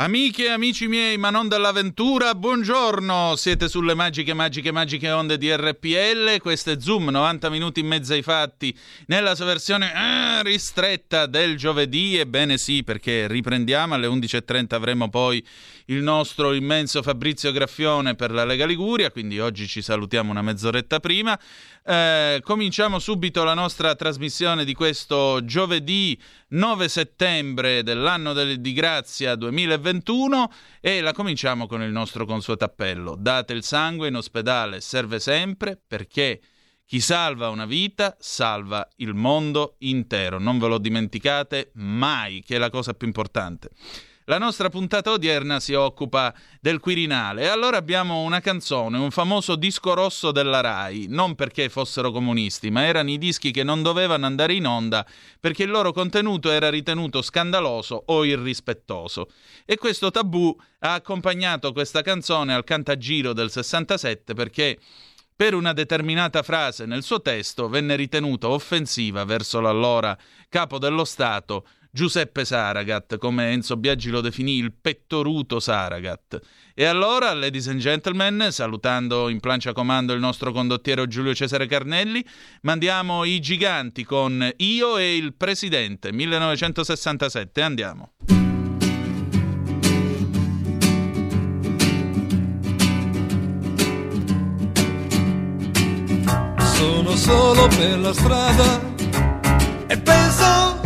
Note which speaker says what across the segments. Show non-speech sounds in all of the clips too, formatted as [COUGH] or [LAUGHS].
Speaker 1: Amiche e amici miei, ma non dell'avventura, buongiorno! Siete sulle magiche, magiche, magiche onde di RPL. Questo è Zoom, 90 minuti in mezzo ai fatti, nella sua versione eh, ristretta del giovedì. Ebbene sì, perché riprendiamo alle 11.30 avremo poi il nostro immenso Fabrizio Graffione per la Lega Liguria, quindi oggi ci salutiamo una mezz'oretta prima. Eh, cominciamo subito la nostra trasmissione di questo giovedì 9 settembre dell'anno di grazia 2021 e la cominciamo con il nostro consueto appello. Date il sangue in ospedale, serve sempre perché chi salva una vita salva il mondo intero. Non ve lo dimenticate mai, che è la cosa più importante. La nostra puntata odierna si occupa del Quirinale e allora abbiamo una canzone, un famoso disco rosso della RAI, non perché fossero comunisti, ma erano i dischi che non dovevano andare in onda perché il loro contenuto era ritenuto scandaloso o irrispettoso. E questo tabù ha accompagnato questa canzone al cantagiro del 67 perché per una determinata frase nel suo testo venne ritenuta offensiva verso l'allora capo dello Stato Giuseppe Saragat, come Enzo Biaggi lo definì, il pettoruto Saragat. E allora, ladies and gentlemen, salutando in plancia comando il nostro condottiero Giulio Cesare Carnelli, mandiamo i giganti con Io e il Presidente, 1967. Andiamo.
Speaker 2: Sono solo per la strada e penso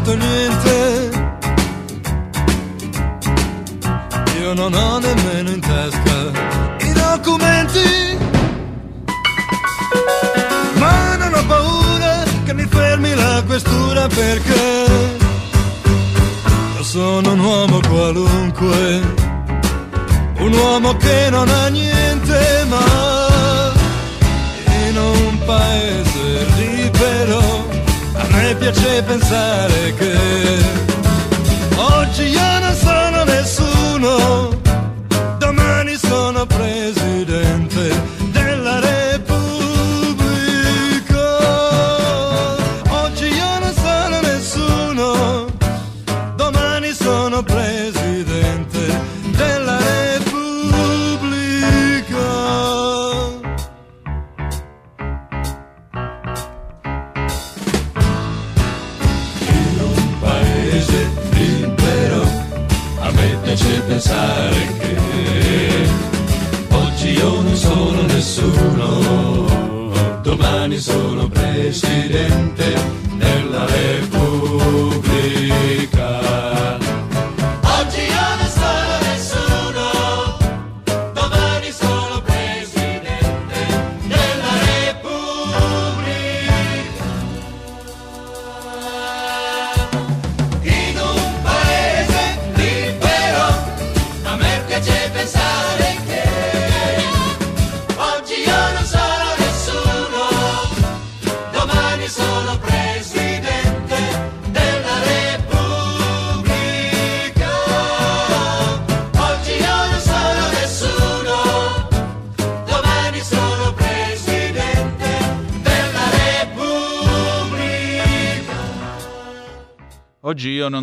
Speaker 2: ha dato niente. Io non ho nemmeno in tasca i documenti. Ma non ho paura che mi fermi la questura perché io sono un uomo qualunque, un uomo che non ha niente ma in un paese me piace pensare che oggi io non sono nessuno,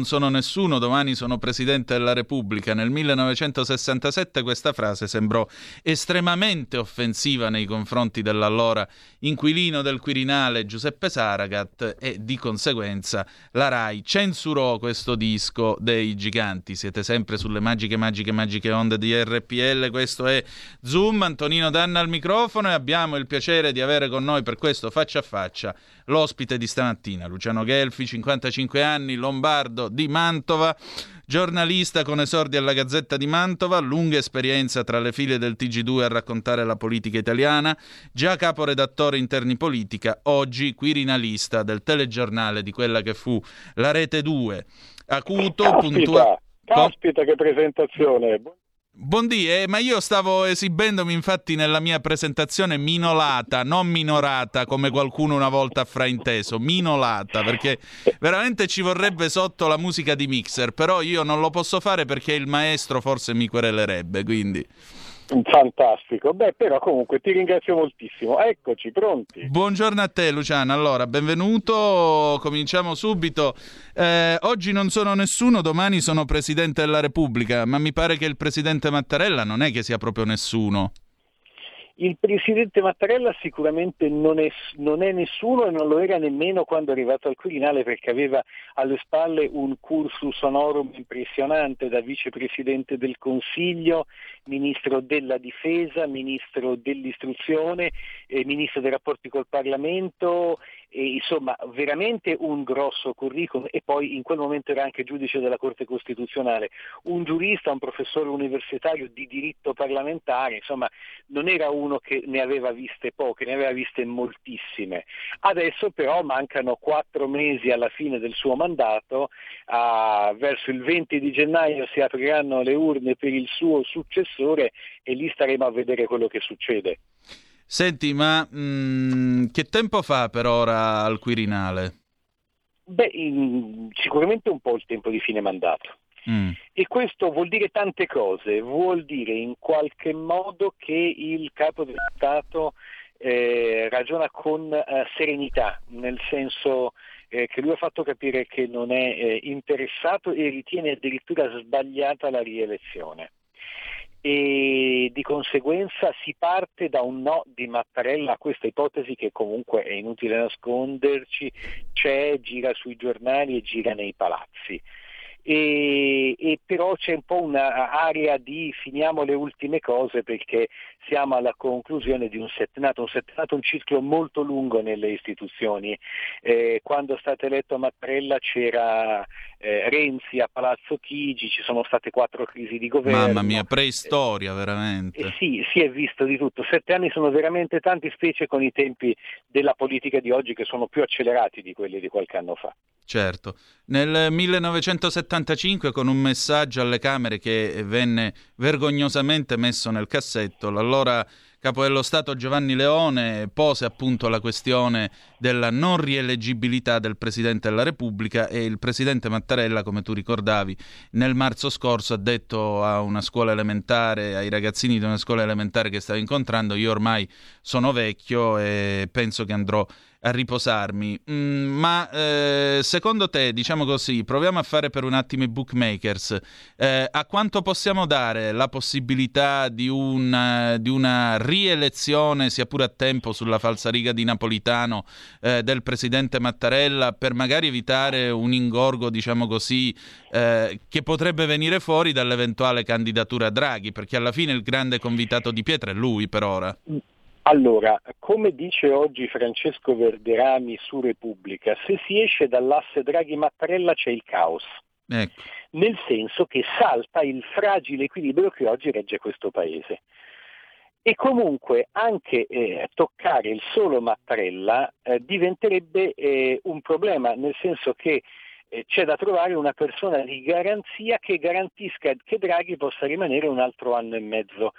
Speaker 2: sono
Speaker 1: nessuno, domani sono Presidente della Repubblica. Nel 1967 questa frase sembrò estremamente offensiva nei confronti dell'allora inquilino del Quirinale Giuseppe Saragat e di conseguenza la RAI censurò questo disco dei giganti. Siete sempre sulle magiche, magiche, magiche onde di RPL. Questo è Zoom, Antonino Danna al microfono e abbiamo il piacere di avere con noi per questo faccia a faccia l'ospite di stamattina, Luciano Gelfi, 55 anni, lombardo di Mantova, giornalista con esordi alla Gazzetta di Mantova, lunga esperienza tra le file del TG2 a raccontare la politica italiana, già caporedattore interni politica, oggi quirinalista del telegiornale di quella che fu la Rete 2. Acuto, puntuale.
Speaker 3: Caspita, che presentazione!
Speaker 1: Buondì, eh, ma io stavo esibendomi infatti nella mia presentazione minolata, non minorata come qualcuno una volta ha frainteso, minolata, perché veramente ci vorrebbe sotto la musica di mixer, però io non lo posso fare perché il maestro forse mi querelerebbe, quindi...
Speaker 3: Fantastico, beh però comunque ti ringrazio moltissimo, eccoci pronti.
Speaker 1: Buongiorno a te Luciano, allora benvenuto, cominciamo subito. Eh, oggi non sono nessuno, domani sono Presidente della Repubblica, ma mi pare che il Presidente Mattarella non è che sia proprio nessuno.
Speaker 3: Il presidente Mattarella sicuramente non è, non è, nessuno e non lo era nemmeno quando è arrivato al Quirinale perché aveva alle spalle un cursus honorum impressionante da vicepresidente del Consiglio, ministro della difesa, ministro dell'istruzione, eh, ministro dei rapporti col Parlamento, e, insomma veramente un grosso curriculum e poi in quel momento era anche giudice della Corte Costituzionale, un giurista, un professore universitario di diritto parlamentare, insomma non era uno che ne aveva viste poche, ne aveva viste moltissime. Adesso però mancano quattro mesi alla fine del suo mandato, ah, verso il 20 di gennaio si apriranno le urne per il suo successore e lì staremo a vedere quello che succede.
Speaker 1: Senti, ma mh, mm, che tempo fa per ora al Quirinale?
Speaker 3: Beh, in, sicuramente un po' il tempo di fine mandato. Mm. E questo vuol dire tante cose, vuol dire in qualche modo che il capo dello Stato eh, ragiona con eh, serenità, nel senso eh, che lui ha fatto capire che non è eh, interessato e ritiene addirittura sbagliata la rielezione e di conseguenza si parte da un no di Mattarella a questa ipotesi che comunque è inutile nasconderci, c'è, gira sui giornali e gira nei palazzi e, e però c'è un po' un'area di finiamo le ultime cose perché siamo alla conclusione di un settenato, un settenato un ciclo molto lungo nelle istituzioni. Eh, quando è stato eletto Mattarella c'era eh, Renzi a Palazzo Chigi, ci sono state quattro crisi di governo.
Speaker 1: Mamma mia, preistoria veramente.
Speaker 3: Eh, sì, si è visto di tutto. Sette anni sono veramente tanti, specie con i tempi della politica di oggi che sono più accelerati di quelli di qualche anno fa.
Speaker 1: Certo. Nel 1975, con un messaggio alle Camere che venne vergognosamente messo nel cassetto, l'allora Capo dello Stato Giovanni Leone pose appunto la questione della non rieleggibilità del Presidente della Repubblica e il Presidente Mattarella, come tu ricordavi, nel marzo scorso ha detto a una scuola elementare, ai ragazzini di una scuola elementare che stava incontrando, io ormai sono vecchio e penso che andrò a riposarmi. Mm, ma eh, secondo te, diciamo così, proviamo a fare per un attimo i bookmakers. Eh, a quanto possiamo dare la possibilità di una, di una, rielezione, sia pure a tempo, sulla falsariga di Napolitano eh, del presidente Mattarella per magari evitare un ingorgo, diciamo così, eh, che potrebbe venire fuori dall'eventuale candidatura a Draghi? Perché alla fine il grande convitato di pietra è lui per ora.
Speaker 3: Allora, come dice oggi Francesco Verderami su Repubblica, se si esce dall'asse Draghi-Mattarella c'è il caos. Ecco. Nel senso che salta il fragile equilibrio che oggi regge questo Paese. E comunque anche eh, toccare il solo Mattarella eh, diventerebbe eh, un problema, nel senso che eh, c'è da trovare una persona di garanzia che garantisca che Draghi possa rimanere un altro anno e mezzo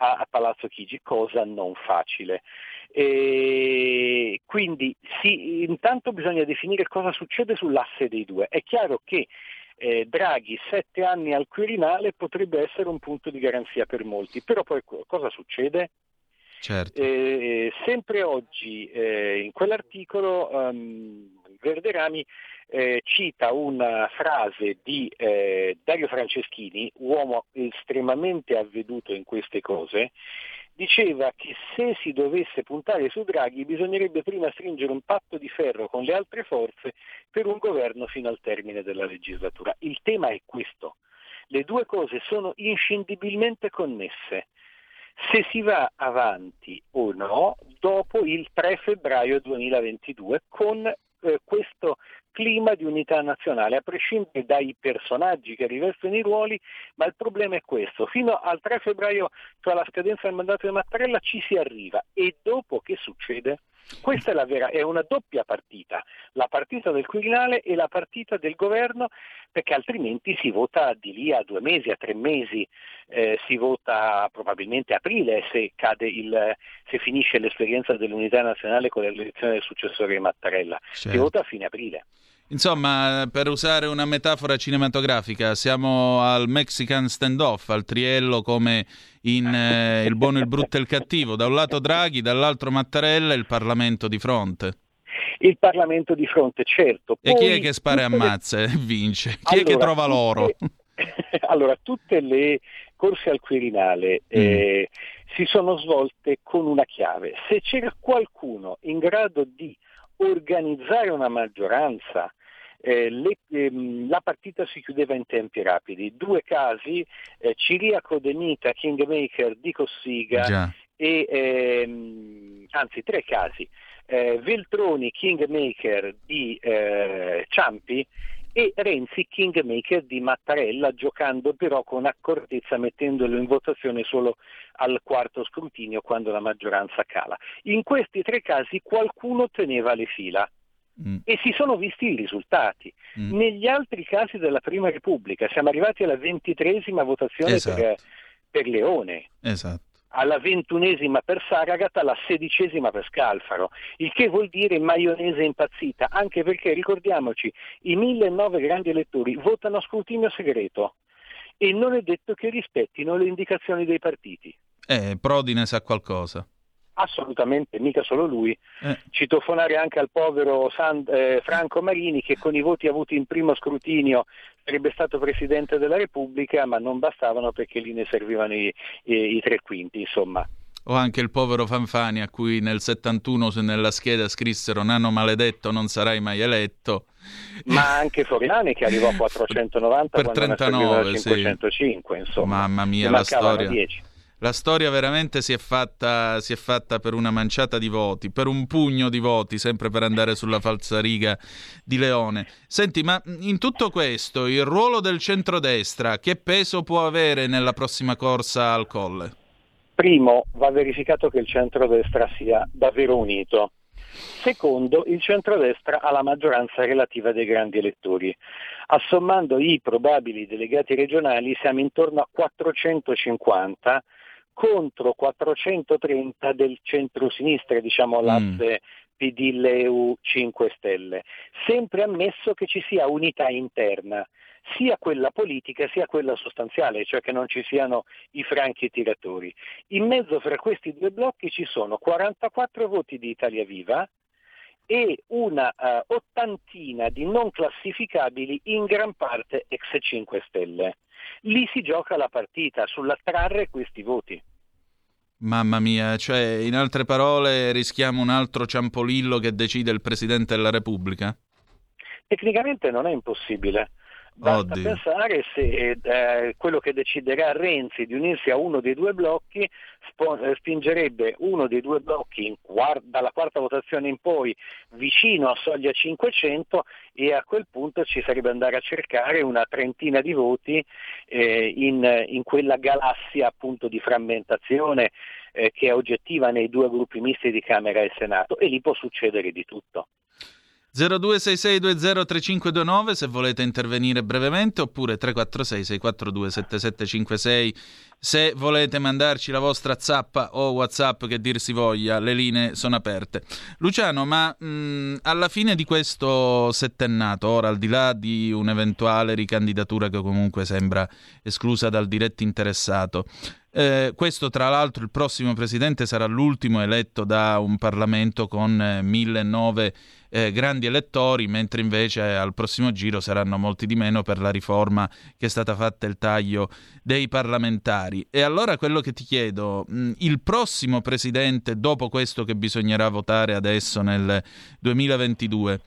Speaker 3: a, Palazzo Chigi, cosa non facile. E quindi sì, intanto bisogna definire cosa succede sull'asse dei due. È chiaro che eh, Draghi sette anni al Quirinale potrebbe essere un punto di garanzia per molti, però poi cosa succede?
Speaker 1: Certo.
Speaker 3: Eh, sempre oggi eh, in quell'articolo um, Verderami eh, cita una frase di eh, Dario Franceschini, uomo estremamente avveduto in queste cose, diceva che se si dovesse puntare su Draghi bisognerebbe prima stringere un patto di ferro con le altre forze per un governo fino al termine della legislatura. Il tema è questo. Le due cose sono inscindibilmente connesse. Se si va avanti o no dopo il 3 febbraio 2022 con eh, questo clima di unità nazionale, a prescindere dai personaggi che rivestono i ruoli, ma il problema è questo. Fino al 3 febbraio, cioè alla scadenza del mandato di Mattarella, ci si arriva e dopo che succede? Questa è, la vera, è una doppia partita, la partita del Quirinale e la partita del governo, perché altrimenti si vota di lì a due mesi, a tre mesi, eh, si vota probabilmente aprile se, il, se, finisce l'esperienza dell'unità nazionale con l'elezione del successore di Mattarella, certo. si vota a fine aprile.
Speaker 1: Insomma, per usare una metafora cinematografica, siamo al Mexican standoff, al triello come in eh, Il buono, il brutto e il cattivo. Da un lato Draghi, dall'altro Mattarella e il Parlamento di fronte.
Speaker 3: Il Parlamento di fronte, certo.
Speaker 1: Poi, e chi è che spara e ammazza e vince? Chi allora, è che trova l'oro? [LAUGHS]
Speaker 3: allora, tutte le corse al Quirinale mm. eh, si sono svolte con una chiave. Se c'era qualcuno in grado di organizzare una maggioranza eh, le, ehm, la partita si chiudeva in tempi rapidi. Due casi, eh, Ciriaco De Mita, Kingmaker di Cossiga Già. e ehm, anzi tre casi, eh, Veltroni, Kingmaker di eh, Ciampi e Renzi Kingmaker di Mattarella giocando però con accortezza mettendolo in votazione solo al quarto scrutinio quando la maggioranza cala. In questi tre casi qualcuno teneva le fila mm. e si sono visti i risultati. Mm. Negli altri casi della Prima Repubblica siamo arrivati alla ventitresima votazione esatto. per, per, Leone.
Speaker 1: Esatto.
Speaker 3: Alla ventunesima per Saragat, alla sedicesima per Scalfaro, il che vuol dire maionese impazzita, anche perché ricordiamoci, i 1009 grandi elettori votano a scrutinio segreto e non è detto che rispettino le indicazioni dei partiti.
Speaker 1: Eh, Prodi ne sa qualcosa.
Speaker 3: Assolutamente, mica solo lui. Eh. Citofonare anche al povero San, eh, Franco Marini che con i voti avuti in primo scrutinio sarebbe stato Presidente della Repubblica, ma non bastavano perché lì ne servivano i, i, i tre quinti, insomma.
Speaker 1: O anche il povero Fanfani a cui nel 71 nella scheda scrissero nano maledetto non sarai mai eletto.
Speaker 3: Ma anche Foriani che arrivò a 490
Speaker 1: per 39,
Speaker 3: 505,
Speaker 1: sì. insomma. Mamma mia, la storia. 10 la storia veramente si è, fatta, si è, fatta, per una manciata di voti, per un pugno di voti, sempre per andare sulla falsariga di Leone. Senti, ma in tutto questo il ruolo del centrodestra che peso può avere nella prossima corsa al colle?
Speaker 3: Primo, va verificato che il centrodestra sia davvero unito. Secondo, il centrodestra ha la maggioranza relativa dei grandi elettori. Assommando i probabili delegati regionali siamo intorno a 450 contro 430 del centro-sinistra, diciamo mm. l'asse PD Leu 5 Stelle, sempre ammesso che ci sia unità interna, sia quella politica sia quella sostanziale, cioè che non ci siano i franchi tiratori. In mezzo fra questi due blocchi ci sono 44 voti di Italia Viva, e una uh, ottantina di non classificabili in gran parte ex 5 Stelle. Lì si gioca la partita sull'attrarre questi voti.
Speaker 1: Mamma mia, cioè in altre parole rischiamo un altro ciampolillo che decide il Presidente della Repubblica?
Speaker 3: Tecnicamente non è impossibile. Basta Oddio. pensare se eh, quello che deciderà Renzi di unirsi a uno dei due blocchi spo- eh, spingerebbe uno dei due blocchi quart- dalla quarta votazione in poi vicino a soglia 500 e a quel punto ci sarebbe andare a cercare una trentina di voti eh, in, in, quella galassia appunto di frammentazione eh, che è oggettiva nei due gruppi misti di Camera e Senato e lì può succedere di tutto.
Speaker 1: 0266203529 se volete intervenire brevemente oppure 346 642 7756 se volete mandarci la vostra zappa o whatsapp che dir si voglia le linee sono aperte. Luciano ma mh, alla fine di questo settennato ora al di là di un'eventuale ricandidatura che comunque sembra esclusa dal diretto interessato eh, questo, tra l'altro, il prossimo presidente sarà l'ultimo eletto da un Parlamento con eh, 1009 eh, grandi elettori, mentre invece al prossimo giro saranno molti di meno per la riforma che è stata fatta il taglio dei parlamentari. E allora quello che ti chiedo, mh, il prossimo presidente, dopo questo che bisognerà votare adesso nel 2022,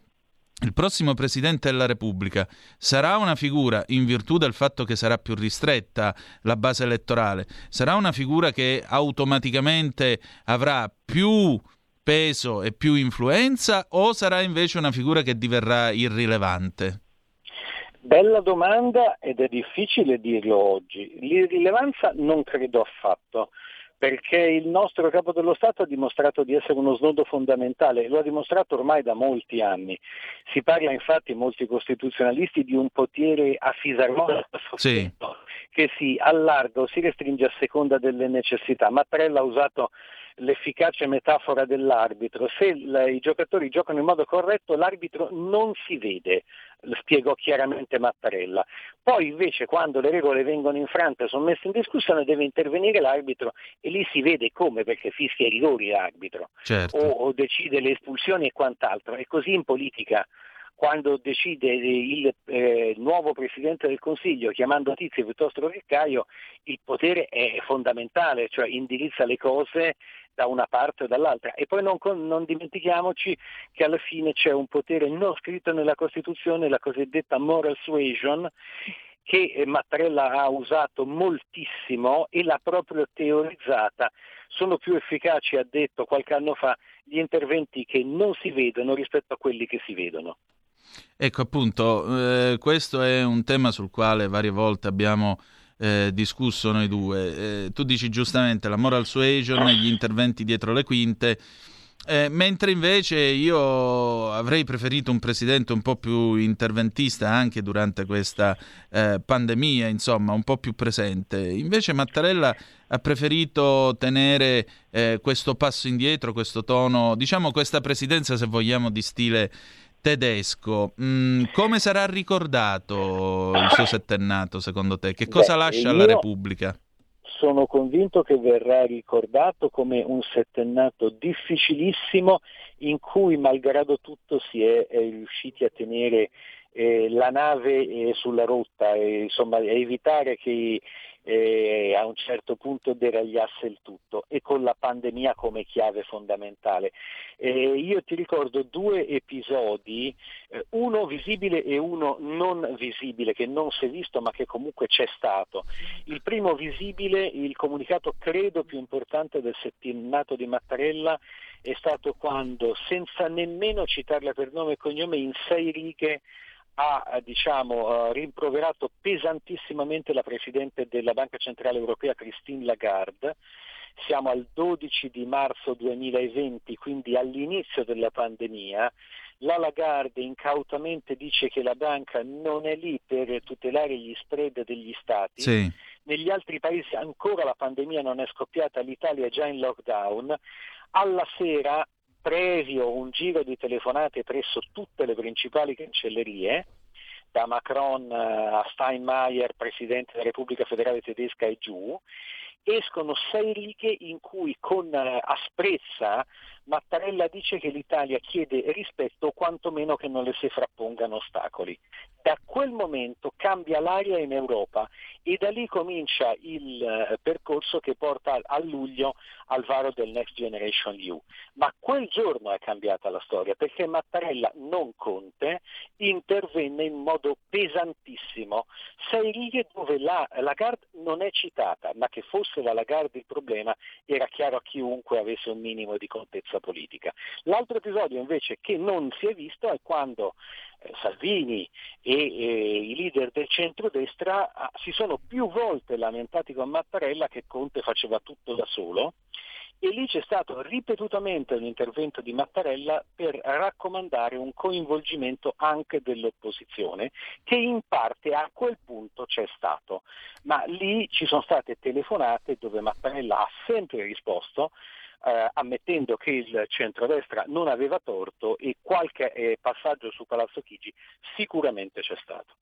Speaker 1: il prossimo Presidente della Repubblica sarà una figura, in virtù del fatto che sarà più ristretta la base elettorale, sarà una figura che automaticamente avrà più peso e più influenza o sarà invece una figura che diverrà irrilevante?
Speaker 3: Bella domanda ed è difficile dirlo oggi. L'irrilevanza non credo affatto perché il nostro capo dello Stato ha dimostrato di essere uno snodo fondamentale, lo ha dimostrato ormai da molti anni. Si parla infatti, molti costituzionalisti, di un potere a fisarmonica sì. che si allarga o si restringe a seconda delle necessità. Mattarella ha usato l'efficace metafora dell'arbitro. Se i giocatori giocano in modo corretto, l'arbitro non si vede, spiegò chiaramente Mattarella. Poi invece quando le regole vengono infrante e sono messe in discussione deve intervenire l'arbitro e lì si vede come, perché fischia i rigori l'arbitro
Speaker 1: certo.
Speaker 3: o, o decide le espulsioni e quant'altro. E così in politica quando decide il eh, nuovo Presidente del Consiglio chiamando Tizio piuttosto che Caio, il potere è fondamentale, cioè indirizza le cose da una parte o dall'altra. E poi non, non, dimentichiamoci che alla fine c'è un potere non scritto nella Costituzione, la cosiddetta moral suasion, che eh, Mattarella ha usato moltissimo e l'ha proprio teorizzata. Sono più efficaci, ha detto qualche anno fa, gli interventi che non si vedono rispetto a quelli che si vedono.
Speaker 1: Ecco appunto, eh, questo è un tema sul quale varie volte abbiamo eh, discusso noi due. Eh, tu dici giustamente la moral suasion, gli interventi dietro le quinte, eh, mentre invece io avrei preferito un presidente un po' più interventista anche durante questa eh, pandemia, insomma, un po' più presente. Invece Mattarella ha preferito tenere eh, questo passo indietro, questo tono, diciamo questa presidenza, se vogliamo, di stile tedesco, mm, come sarà ricordato il suo settennato secondo te? Che cosa Beh, lascia alla Repubblica?
Speaker 3: Sono convinto che verrà ricordato come un settennato difficilissimo in cui malgrado tutto si è, è riusciti a tenere eh, la nave eh, sulla rotta e insomma, evitare che eh, a un certo punto deragliasse il tutto e con la pandemia come chiave fondamentale. Eh, io ti ricordo due episodi, eh, uno visibile e uno non visibile, che non si è visto ma che comunque c'è stato. Il primo visibile, il comunicato credo più importante del settimato di Mattarella, è stato quando, senza nemmeno citarla per nome e cognome, in sei righe ha diciamo, eh, rimproverato pesantissimamente la Presidente della Banca Centrale Europea Christine Lagarde. Siamo al 12 di marzo 2020, quindi all'inizio della pandemia. La Lagarde incautamente dice che la banca non è lì per tutelare gli spread degli stati.
Speaker 1: Sì.
Speaker 3: Negli altri paesi ancora la pandemia non è scoppiata, l'Italia è già in lockdown. Alla sera previo un giro di telefonate presso tutte le principali cancellerie, da Macron eh, a Steinmeier, Presidente della Repubblica Federale Tedesca e giù, escono sei righe in cui con eh, asprezza Mattarella dice che l'Italia chiede rispetto o quantomeno che non le si frappongano ostacoli. Da quel momento cambia l'aria in Europa e da lì comincia il eh, percorso che porta a luglio al varo del Next Generation EU. Ma quel giorno è cambiata la storia perché Mattarella, non Conte, intervenne in modo pesantissimo. Sei righe dove la Lagarde non è citata, ma che fosse la Lagarde il problema era chiaro a chiunque avesse un minimo di contezza politica. L'altro episodio invece che non si è visto è quando eh, Salvini e eh, i leader del centrodestra ah, si sono più volte lamentati con Mattarella che Conte faceva tutto da solo e lì c'è stato ripetutamente un intervento di Mattarella per raccomandare un coinvolgimento anche dell'opposizione, che in parte a quel punto c'è stato, ma lì ci sono state telefonate dove Mattarella ha sempre risposto eh, ammettendo che il centrodestra non aveva torto e qualche eh, passaggio su Palazzo Chigi sicuramente c'è stato.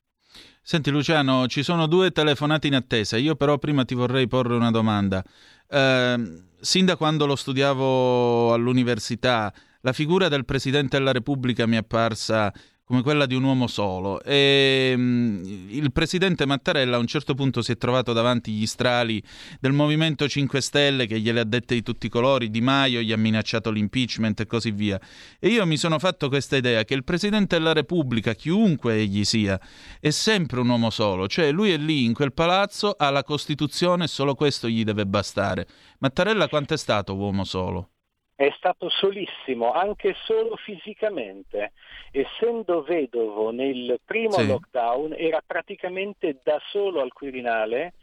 Speaker 1: Senti Luciano, ci sono due telefonate in attesa, io però prima ti vorrei porre una domanda. Eh, sin da quando lo studiavo all'università, la figura del Presidente della Repubblica mi è apparsa come quella di un uomo solo. E um, il presidente Mattarella a un certo punto si è trovato davanti gli strali del Movimento 5 Stelle che gliele ha dette di tutti i colori, Di Maio gli ha minacciato l'impeachment e così via. E io mi sono fatto questa idea che il presidente della Repubblica, chiunque egli sia, è sempre un uomo solo, cioè lui è lì in quel palazzo, ha la Costituzione e solo questo gli deve bastare. Mattarella quanto è stato uomo solo?
Speaker 3: È stato solissimo, anche solo fisicamente. Essendo vedovo nel primo sì. lockdown era praticamente da solo al Quirinale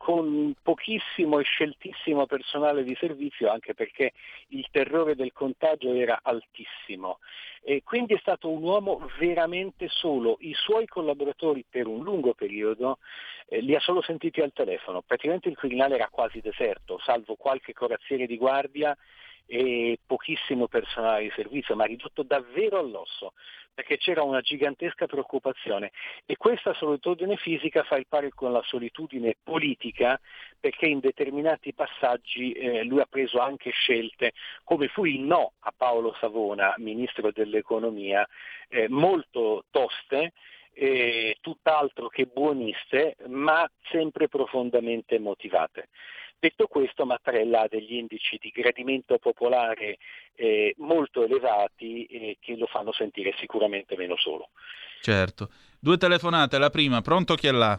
Speaker 3: con pochissimo e sceltissimo personale di servizio, anche perché il terrore del contagio era altissimo. E quindi è stato un uomo veramente solo. I suoi collaboratori per un lungo periodo eh, li ha solo sentiti al telefono. Praticamente il Quirinale era quasi deserto, salvo qualche corazziere di guardia e pochissimo personale di servizio, ma ridotto davvero all'osso, perché c'era una gigantesca preoccupazione e questa solitudine fisica fa il pari con la solitudine politica, perché in determinati passaggi eh, lui ha preso anche scelte, come fu il no a Paolo Savona, ministro dell'economia, eh, molto toste, eh, tutt'altro che buoniste, ma sempre profondamente motivate. Detto questo, Mattarella ha degli indici di gradimento popolare eh, molto elevati eh, che lo fanno sentire sicuramente meno solo.
Speaker 1: Certo. Due telefonate, la prima, pronto chi è là?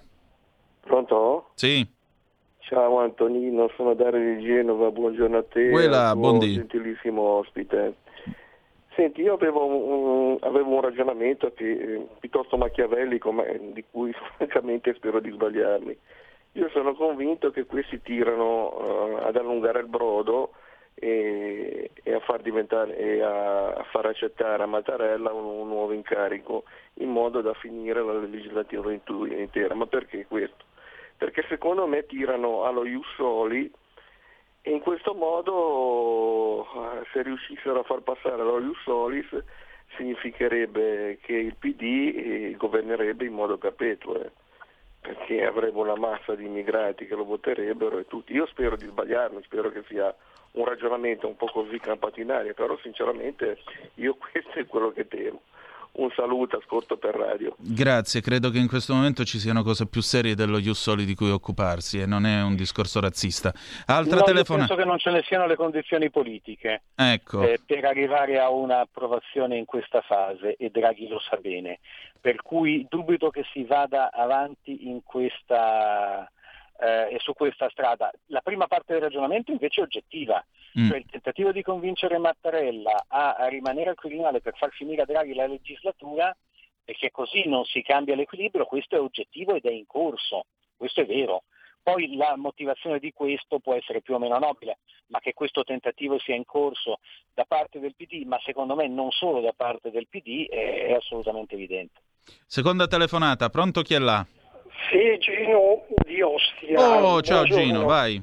Speaker 4: Pronto?
Speaker 1: Sì.
Speaker 4: Ciao Antonino, sono Dario di Genova, buongiorno a te.
Speaker 1: Quella, buondì.
Speaker 4: gentilissimo ospite. Senti, io avevo un, avevo un ragionamento che, eh, piuttosto machiavellico, ma di cui [LAUGHS] francamente spero di sbagliarmi. Io sono convinto che questi tirano uh, ad allungare il brodo e, e, a, far e a, a, far accettare a Mattarella un, un, nuovo incarico in modo da finire la legislatura intera. Ma perché questo? Perché secondo me tirano allo Ius Soli e in questo modo uh, se riuscissero a far passare allo Ius Solis significherebbe che il PD eh, governerebbe in modo perpetuo. Eh perché avremo una massa di immigrati che lo voterebbero e tutti. Io spero di sbagliarmi, spero che sia un ragionamento un po' così campatinario, però sinceramente io [LAUGHS] questo è quello che temo. Un saluto, ascolto per radio.
Speaker 1: Grazie, credo che in questo momento ci siano cose più serie dello Jussoli di cui occuparsi e non è un discorso razzista. Altra
Speaker 3: no,
Speaker 1: telefonata.
Speaker 3: penso che non ce ne siano le condizioni politiche
Speaker 1: ecco.
Speaker 3: eh, per arrivare a un'approvazione in questa fase e Draghi lo sa bene per cui dubito che si vada avanti in questa, eh, su questa strada. La prima parte del ragionamento invece è oggettiva, mm. cioè il tentativo di convincere Mattarella a, a rimanere al Quirinale per far finire a Draghi la legislatura, perché così non si cambia l'equilibrio, questo è oggettivo ed è in corso, questo è vero. Poi la motivazione di questo può essere più o meno nobile, ma che questo tentativo sia in corso da parte del PD, ma secondo me non solo da parte del PD, è, è assolutamente evidente.
Speaker 1: Seconda telefonata, pronto chi è là?
Speaker 5: Sì, Gino di Ostia.
Speaker 1: Oh, ciao Buongiorno. Gino, vai.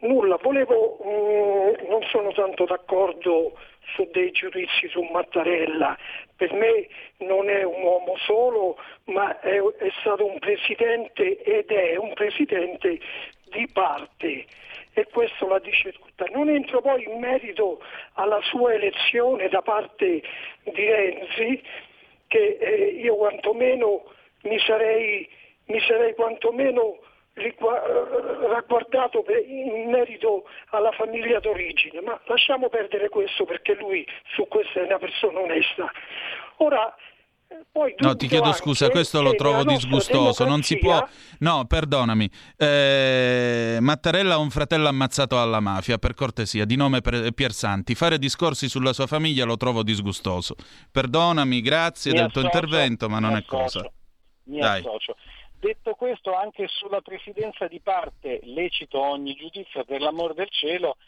Speaker 5: Nulla, volevo, mh, mm, non sono tanto d'accordo su dei giudizi su Mattarella. Per me non è un uomo solo, ma è, è stato un presidente ed è un presidente di parte e questo la dice tutta. Non entro poi in merito alla sua elezione da parte di Renzi, che eh, io quantomeno mi sarei, mi sarei quantomeno ragguardato in merito alla famiglia d'origine, ma lasciamo perdere questo perché lui su questo è una persona onesta. Ora, poi
Speaker 1: no, ti chiedo scusa, questo lo trovo disgustoso. Non si può. No, perdonami. Eh, Mattarella ha un fratello ammazzato alla mafia, per cortesia, di nome Piersanti. Fare discorsi sulla sua famiglia lo trovo disgustoso. Perdonami, grazie Mi del associo, tuo intervento, ma non è cosa.
Speaker 3: Mi Dai. associo. Detto questo, anche sulla presidenza di parte lecito ogni giudizio per l'amor del cielo,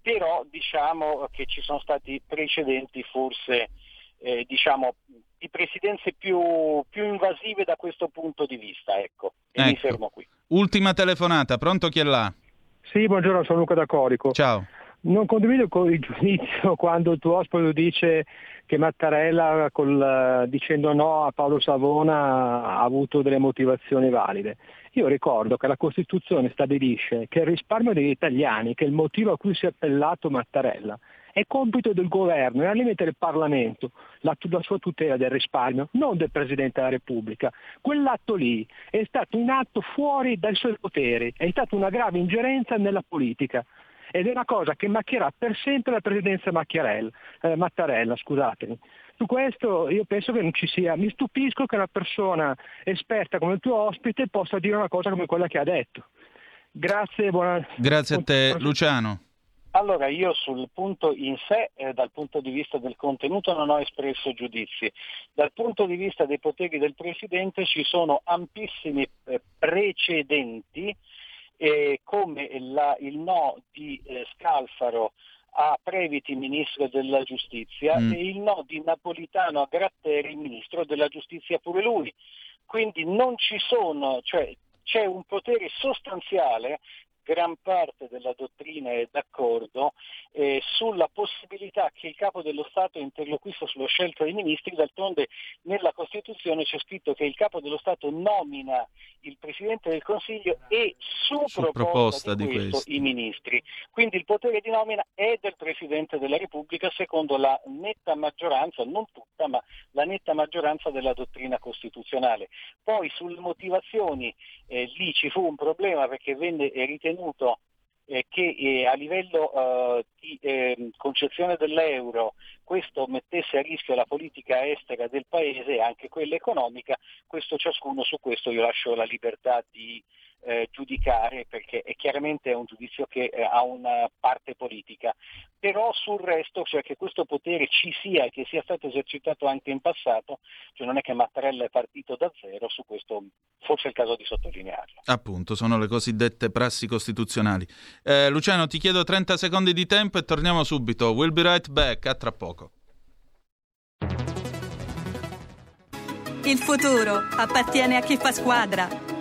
Speaker 3: però diciamo che ci sono stati precedenti forse eh, diciamo, di presidenze più, più, invasive da questo punto di vista. Ecco, e ecco. mi fermo qui.
Speaker 1: Ultima telefonata, pronto chi è là?
Speaker 6: Sì, buongiorno, sono Luca da Corico.
Speaker 1: Ciao.
Speaker 6: Non condivido il giudizio [LAUGHS] quando il tuo ospite dice che Mattarella col, dicendo no a Paolo Savona ha avuto delle motivazioni valide. Io ricordo che la Costituzione stabilisce che il risparmio degli italiani, che è il motivo a cui si è appellato Mattarella, è compito del governo e al limite del Parlamento la, la, sua tutela del risparmio, non del Presidente della Repubblica. Quell'atto lì è stato un atto fuori dai suoi poteri, è stata una grave ingerenza nella politica ed è una cosa che macchierà per sempre la presidenza eh, Mattarella. Scusatemi. Su questo io penso che non ci sia, mi stupisco che una persona esperta come il tuo ospite possa dire una cosa come quella che ha detto. Grazie, buona...
Speaker 1: Grazie a te Luciano.
Speaker 3: Allora, io sul punto in sé, eh, dal punto di vista del contenuto, non ho espresso giudizi. Dal punto di vista dei poteri del Presidente ci sono ampissimi eh, precedenti eh, come la, il no di eh, Scalfaro a Previti, ministro della giustizia, mm. e il no di Napolitano a Gratteri, ministro della giustizia pure lui. Quindi non ci sono, cioè c'è un potere sostanziale gran parte della dottrina è d'accordo eh, sulla possibilità che il capo dello Stato interloquisca sulla scelta dei ministri, d'altronde nella Costituzione c'è scritto che il capo dello Stato nomina il Presidente del Consiglio e su, su proposta, proposta, di, questo, questo i ministri. Quindi il potere di nomina è del Presidente della Repubblica secondo la netta maggioranza, non tutta, ma la netta maggioranza della dottrina costituzionale. Poi sulle motivazioni eh, lì ci fu un problema perché venne ritenuto ritenuto eh, che eh, a livello eh, di ehm, concezione dell'euro questo mettesse a rischio la politica estera del Paese e anche quella economica, questo ciascuno su questo io lascio la libertà di eh, giudicare perché è chiaramente un giudizio che eh, ha una parte politica, però sul resto, cioè che questo potere ci sia e che sia stato esercitato anche in passato, cioè non è che Mattarella è partito da zero, su questo forse è il caso di sottolinearlo.
Speaker 1: Appunto, sono le cosiddette prassi costituzionali. Eh, Luciano, ti chiedo 30 secondi di tempo e torniamo subito. We'll be right back, a tra poco.
Speaker 7: Il futuro appartiene a chi fa squadra.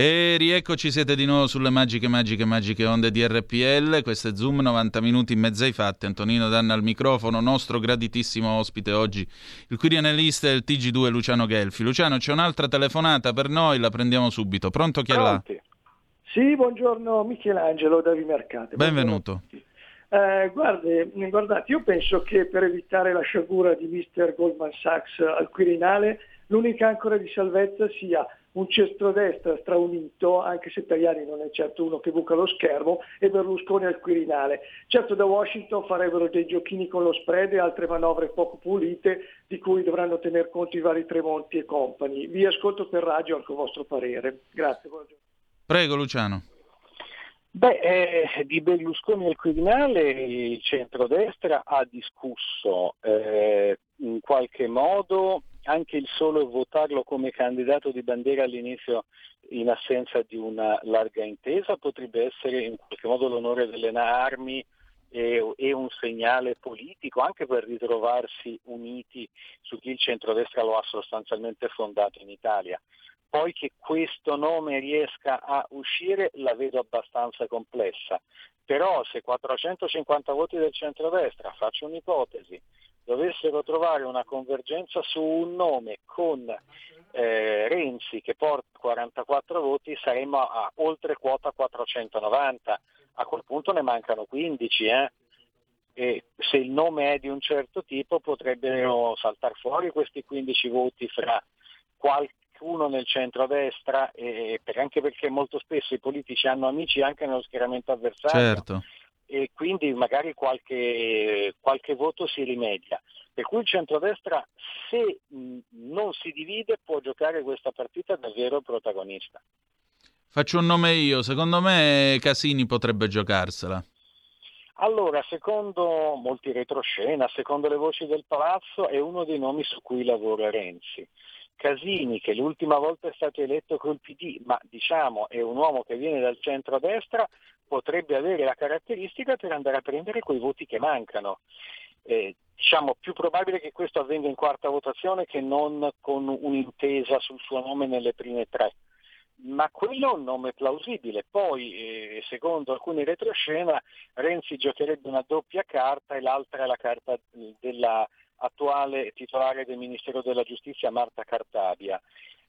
Speaker 1: E rieccoci, siete di nuovo sulle magiche, magiche, magiche onde di RPL. Questo è Zoom, 90 minuti in mezzo ai fatti. Antonino Danna al microfono, nostro graditissimo ospite oggi, il quirianelista del TG2 Luciano Gelfi. Luciano, c'è un'altra telefonata per noi, la prendiamo subito. Pronto chi è là?
Speaker 5: Sì, buongiorno Michelangelo da Vimercate.
Speaker 1: Benvenuto.
Speaker 5: Eh, guardi, guardate, io penso che per evitare la sciagura di Mr. Goldman Sachs al Quirinale, l'unica ancora di salvezza sia un centrodestra straunito, anche se Tajani non è certo uno che buca lo schermo, e Berlusconi al Quirinale. Certo da Washington farebbero dei giochini con lo spread e altre manovre poco pulite di cui dovranno tener conto i vari Tremonti e compagni. Vi ascolto per radio anche il vostro parere. Grazie. Buongiorno.
Speaker 1: Prego Luciano.
Speaker 3: Beh, eh, di Berlusconi al Quirinale il centrodestra ha discusso eh, in qualche modo anche il solo votarlo come candidato di bandiera all'inizio in assenza di una larga intesa potrebbe essere in qualche modo l'onore delle armi e, e, un segnale politico anche per ritrovarsi uniti su chi il centrodestra lo ha sostanzialmente fondato in Italia. Poi che questo nome riesca a uscire la vedo abbastanza complessa, però se 450 voti del centrodestra, faccio un'ipotesi, dovessero trovare una convergenza su un nome con eh, Renzi che porta 44 voti saremmo a oltre quota 490, a quel punto ne mancano 15. Eh? E se il nome è di un certo tipo potrebbero saltare fuori questi 15 voti fra qualcuno nel centro-destra, e, anche perché molto spesso i politici hanno amici anche nello schieramento avversario.
Speaker 1: Certo
Speaker 3: e quindi magari qualche, qualche voto si rimedia. Per cui il centrodestra, se non si divide, può giocare questa partita davvero protagonista.
Speaker 1: Faccio un nome io, secondo me Casini potrebbe giocarsela.
Speaker 3: Allora, secondo molti retroscena, secondo le voci del palazzo, è uno dei nomi su cui lavora Renzi. Casini, che l'ultima volta è stato eletto col PD, ma diciamo è un uomo che viene dal centro-destra, potrebbe avere la caratteristica per andare a prendere quei voti che mancano. Eh, diciamo più probabile che questo avvenga in quarta votazione che non con un'intesa sul suo nome nelle prime tre. ma quello è un nome plausibile. Poi, eh, secondo alcuni retroscena, Renzi giocherebbe una doppia carta e l'altra è la carta dell'attuale titolare del Ministero della Giustizia, Marta Cartabia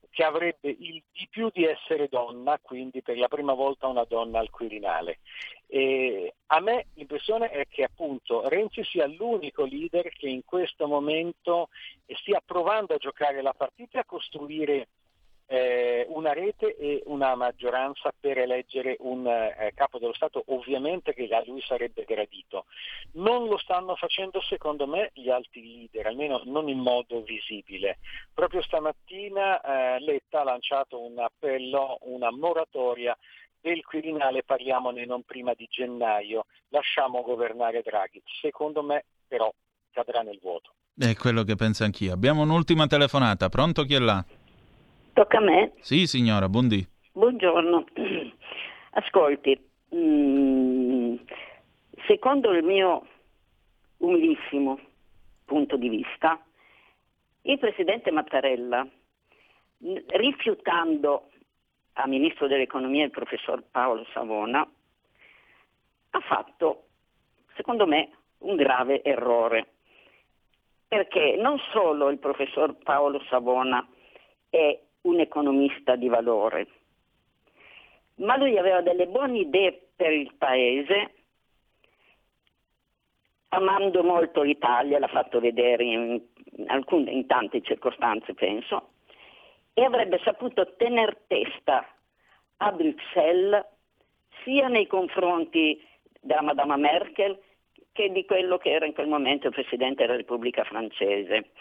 Speaker 3: che avrebbe il di più di essere donna, quindi per la prima volta una donna al Quirinale. E a me l'impressione è che appunto Renzi sia l'unico leader che in questo momento stia provando a giocare la partita e a costruire eh, una rete e una maggioranza per eleggere un eh, capo dello Stato, ovviamente che a lui sarebbe gradito. Non lo stanno facendo secondo me gli altri leader, almeno non in modo visibile. Proprio stamattina eh, Letta ha lanciato un appello, una moratoria del Quirinale, parliamone non prima di gennaio, lasciamo governare Draghi. Secondo me però cadrà nel vuoto.
Speaker 1: È quello che penso anch'io. Abbiamo un'ultima telefonata, pronto chi è là?
Speaker 8: Tocca a me?
Speaker 1: Sì, signora, buondì.
Speaker 8: Buongiorno. [CLEARS THROAT] Ascolti, mm, secondo il mio umilissimo punto di vista, il Presidente Mattarella, rifiutando a Ministro dell'Economia il Professor Paolo Savona, ha fatto, secondo me, un grave errore. Perché non solo il Professor Paolo Savona è un economista di valore, ma lui aveva delle buone idee per il paese, amando molto l'Italia, l'ha fatto vedere in, alcune, in tante circostanze, penso, e avrebbe saputo tener testa a Bruxelles sia nei confronti della Madama Merkel che di quello che era in quel momento il Presidente della Repubblica francese,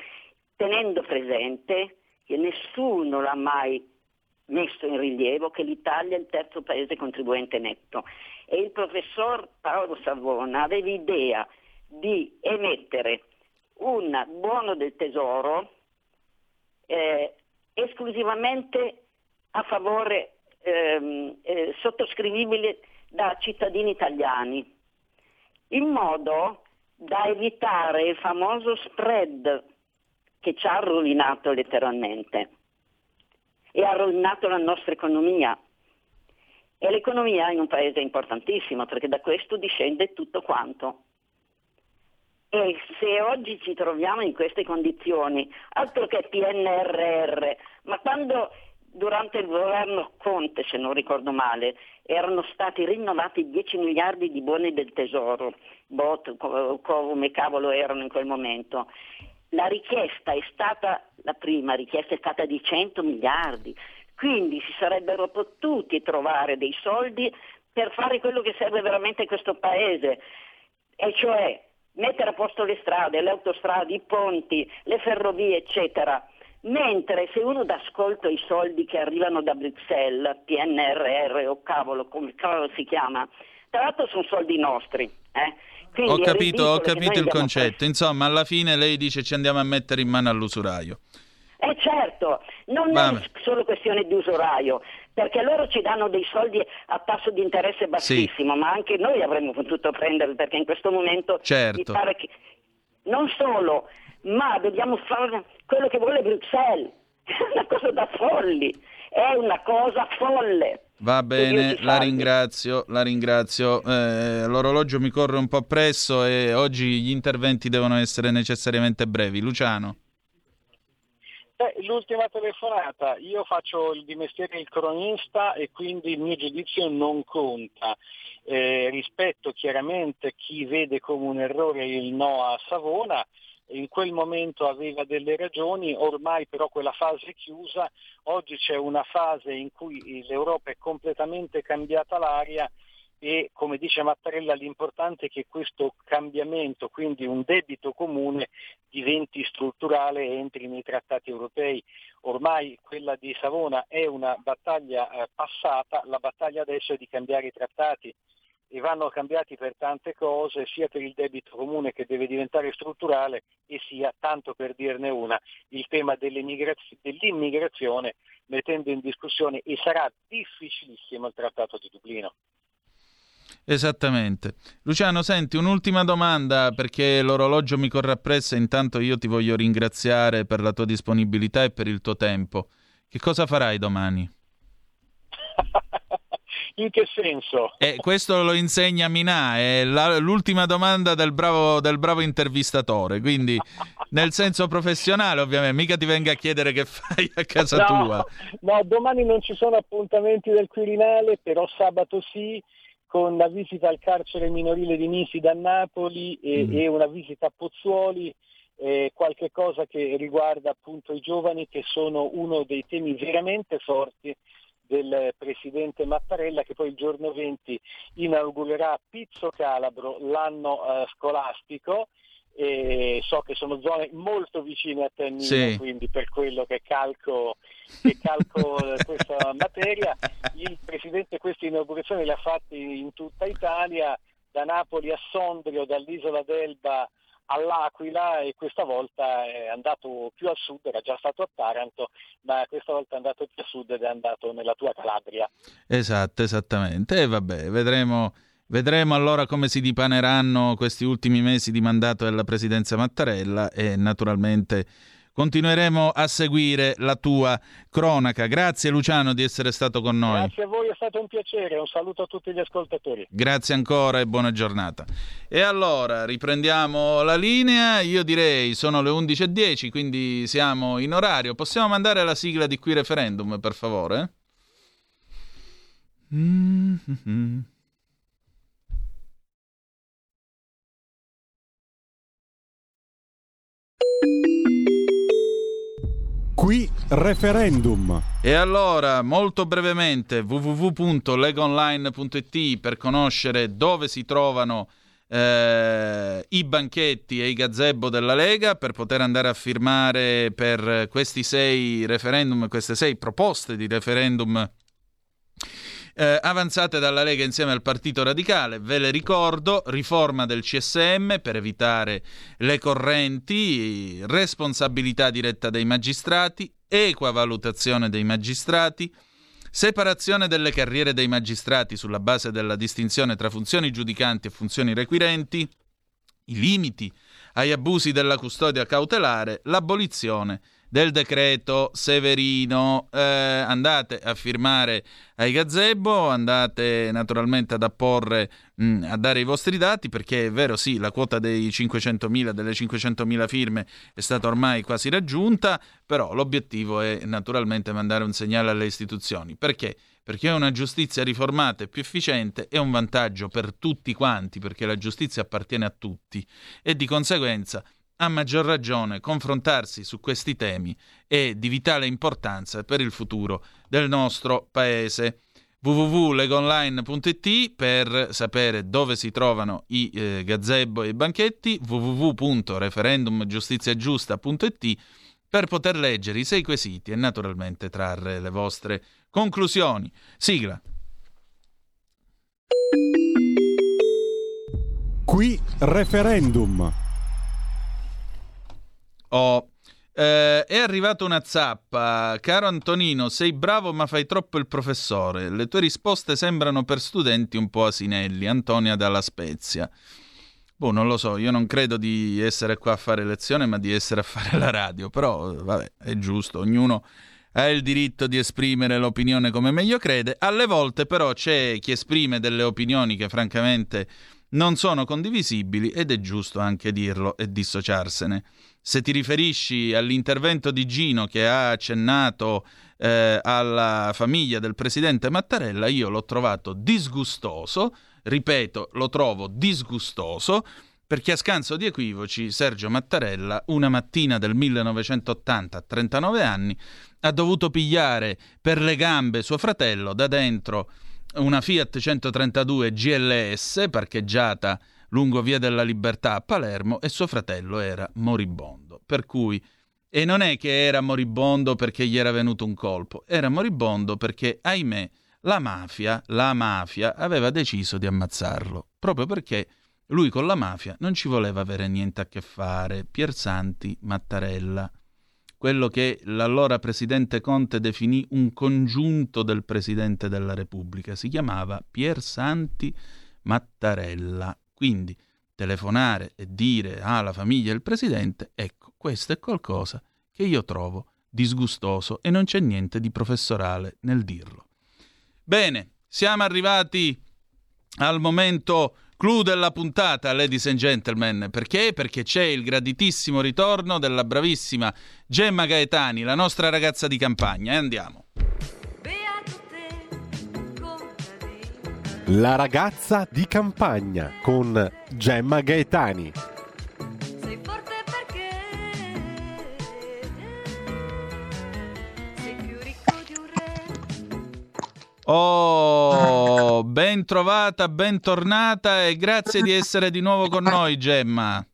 Speaker 8: tenendo presente che nessuno l'ha mai messo in rilievo che l'Italia è il terzo paese contribuente netto. E il professor Paolo Savona aveva idea di emettere un buono del tesoro eh, esclusivamente a favore ehm, eh, sottoscrivibile da cittadini italiani, in modo da evitare il famoso spread che ci ha rovinato letteralmente e ha rovinato la nostra economia. E l'economia in un paese è importantissima perché da questo discende tutto quanto. E se oggi ci troviamo in queste condizioni, altro che PNRR, ma quando durante il governo Conte, se non ricordo male, erano stati rinnovati 10 miliardi di buoni del tesoro, bot, come cavolo erano in quel momento, la richiesta è stata, la prima richiesta è stata di 100 miliardi, quindi si sarebbero potuti trovare dei soldi per fare quello che serve veramente a questo Paese, e cioè mettere a posto le strade, le autostrade, i ponti, le ferrovie, eccetera. Mentre se uno dà ascolto ai soldi che arrivano da Bruxelles, PNRR o cavolo, come cavolo si chiama, tra l'altro sono soldi nostri, eh?
Speaker 1: Quindi ho capito, ho capito il concetto. Insomma, alla fine lei dice ci andiamo a mettere in mano all'usuraio.
Speaker 8: Eh certo, non Vabbè. è solo questione di usuraio, perché loro ci danno dei soldi a tasso di interesse bassissimo, sì. ma anche noi avremmo potuto prenderli perché in questo momento
Speaker 1: certo.
Speaker 8: mi pare che non solo, ma dobbiamo fare quello che vuole Bruxelles. [LAUGHS] È una cosa da folli, è una cosa folle.
Speaker 1: Va bene, la ringrazio, la ringrazio. Eh, l'orologio mi corre un po' appresso e oggi gli interventi devono essere necessariamente brevi. Luciano.
Speaker 3: Beh, l'ultima telefonata, io faccio il di mestiere il cronista e quindi il mio giudizio non conta. Eh, rispetto chiaramente chi vede come un errore il no a Savona, in quel momento aveva delle ragioni, ormai però quella fase è chiusa, oggi c'è una fase in cui l'Europa è completamente cambiata l'aria e come dice Mattarella l'importante è che questo cambiamento, quindi un debito comune, diventi strutturale e entri nei trattati europei. Ormai quella di Savona è una battaglia eh, passata, la battaglia adesso è di cambiare i trattati e vanno cambiati per tante cose, sia per il debito comune che deve diventare strutturale e sia, tanto per dirne una, il tema dell'immigrazione mettendo in discussione e sarà difficilissimo il Trattato di Dublino.
Speaker 1: Esattamente. Luciano, senti, un'ultima domanda perché l'orologio mi corre appresso e intanto io ti voglio ringraziare per la tua disponibilità e per il tuo tempo. Che cosa farai domani?
Speaker 3: In che senso?
Speaker 1: Eh, questo lo insegna Minà, è la, l'ultima domanda del bravo, del bravo, intervistatore, quindi nel senso professionale ovviamente, mica ti venga a chiedere che fai a casa
Speaker 3: no,
Speaker 1: tua.
Speaker 3: No, domani non ci sono appuntamenti del Quirinale, però sabato sì, con la visita al carcere minorile di Nisida a Napoli e, mm. e una visita a Pozzuoli eh, qualche cosa che riguarda appunto i giovani che sono uno dei temi veramente forti del presidente Mattarella che poi il giorno 20 inaugurerà Pizzo Calabro l'anno eh, scolastico e so che sono zone molto vicine a Tennino, sì. quindi per quello che calco, che calco [LAUGHS] questa materia. Il Presidente queste inaugurazioni le ha fatte in tutta Italia, da Napoli a Sondrio, dall'isola d'Elba all'Aquila e questa volta è andato più a sud, era già stato a Taranto, ma questa volta è andato più a sud ed è andato nella tua Calabria.
Speaker 1: Esatto, esattamente. E vabbè, vedremo, vedremo allora come si dipaneranno questi ultimi mesi di mandato della presidenza Mattarella e naturalmente Continueremo a seguire la tua cronaca. Grazie Luciano di essere stato con noi.
Speaker 3: Grazie a voi, è stato un piacere. Un saluto a tutti gli ascoltatori.
Speaker 1: Grazie ancora e buona giornata. E allora riprendiamo la linea. Io direi sono le 11.10, quindi siamo in orario. Possiamo mandare la sigla di qui referendum, per favore? Mm-hmm.
Speaker 9: Qui referendum.
Speaker 1: E allora, molto brevemente, www.legonline.it per conoscere dove si trovano eh, i banchetti e i gazebo della Lega per poter andare a firmare per questi sei referendum, queste sei proposte di referendum eh, avanzate dalla Lega insieme al Partito Radicale. Ve le ricordo, riforma del CSM per evitare le correnti, responsabilità diretta dei magistrati, equa valutazione dei magistrati, separazione delle carriere dei magistrati sulla base della distinzione tra funzioni giudicanti e funzioni requirenti, i limiti agli abusi della custodia cautelare, l'abolizione del decreto Severino. Eh, andate a firmare ai gazebo, andate naturalmente ad apporre, mh, a dare i vostri dati, perché è vero, sì, la quota dei 500.000, delle 500.000 firme è stata ormai quasi raggiunta, però l'obiettivo è naturalmente mandare un segnale alle istituzioni. Perché? Perché una giustizia riformata e più efficiente è un vantaggio per tutti quanti, perché la giustizia appartiene a tutti e di conseguenza a maggior ragione confrontarsi su questi temi è di vitale importanza per il futuro del nostro paese www.legonline.it per sapere dove si trovano i eh, gazebo e i banchetti, www.referendumgiustiziagiusta.it per poter leggere i sei quesiti e naturalmente trarre le vostre conclusioni. Sigla.
Speaker 9: Qui referendum.
Speaker 1: Oh, eh, è arrivata una zappa. Caro Antonino, sei bravo ma fai troppo il professore. Le tue risposte sembrano per studenti un po' asinelli. Antonia dalla Spezia. Boh, non lo so, io non credo di essere qua a fare lezione, ma di essere a fare la radio. Però, vabbè, è giusto, ognuno ha il diritto di esprimere l'opinione come meglio crede. Alle volte, però, c'è chi esprime delle opinioni che, francamente, non sono condivisibili ed è giusto anche dirlo e dissociarsene. Se ti riferisci all'intervento di Gino che ha accennato eh, alla famiglia del presidente Mattarella, io l'ho trovato disgustoso, ripeto, lo trovo disgustoso, perché a scanso di equivoci Sergio Mattarella, una mattina del 1980, a 39 anni, ha dovuto pigliare per le gambe suo fratello da dentro una Fiat 132 GLS parcheggiata lungo Via della Libertà a Palermo e suo fratello era moribondo. Per cui e non è che era moribondo perché gli era venuto un colpo, era moribondo perché, ahimè, la mafia, la mafia aveva deciso di ammazzarlo, proprio perché lui con la mafia non ci voleva avere niente a che fare. Piersanti Mattarella, quello che l'allora presidente Conte definì un congiunto del presidente della Repubblica, si chiamava Piersanti Mattarella. Quindi telefonare e dire alla famiglia del presidente, ecco, questo è qualcosa che io trovo disgustoso e non c'è niente di professorale nel dirlo. Bene, siamo arrivati al momento clou della puntata, ladies and gentlemen. Perché? Perché c'è il graditissimo ritorno della bravissima Gemma Gaetani, la nostra ragazza di campagna. E andiamo.
Speaker 9: La ragazza di campagna con Gemma Gaetani.
Speaker 1: Oh, ben trovata, bentornata e grazie di essere di nuovo con noi, Gemma.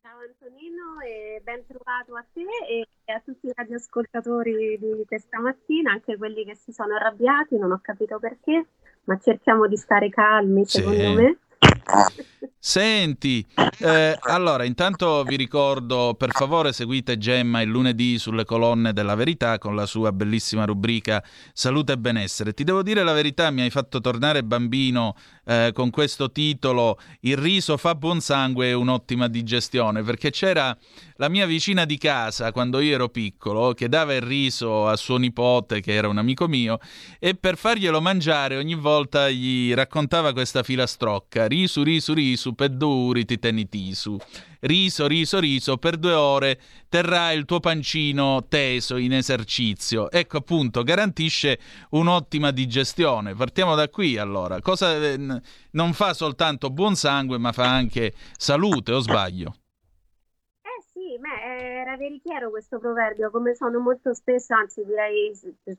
Speaker 10: Ciao Antonino e ben trovato a te e a tutti i radioascoltatori di questa mattina, anche quelli che si sono arrabbiati, non ho capito perché, ma cerchiamo di stare calmi, secondo sì. me. [LAUGHS]
Speaker 1: Senti, eh, allora intanto vi ricordo per favore seguite Gemma il lunedì sulle colonne della verità con la sua bellissima rubrica Salute e benessere. Ti devo dire la verità, mi hai fatto tornare bambino eh, con questo titolo Il riso fa buon sangue e un'ottima digestione, perché c'era la mia vicina di casa quando io ero piccolo che dava il riso a suo nipote che era un amico mio e per farglielo mangiare ogni volta gli raccontava questa filastrocca risu risu risu per duri ti tenitisu riso riso riso per due ore terrà il tuo pancino teso in esercizio. Ecco appunto garantisce un'ottima digestione. Partiamo da qui allora. Cosa eh, non fa soltanto buon sangue ma fa anche salute o sbaglio?
Speaker 10: Beh, era veritiero questo proverbio, come sono molto spesso, anzi direi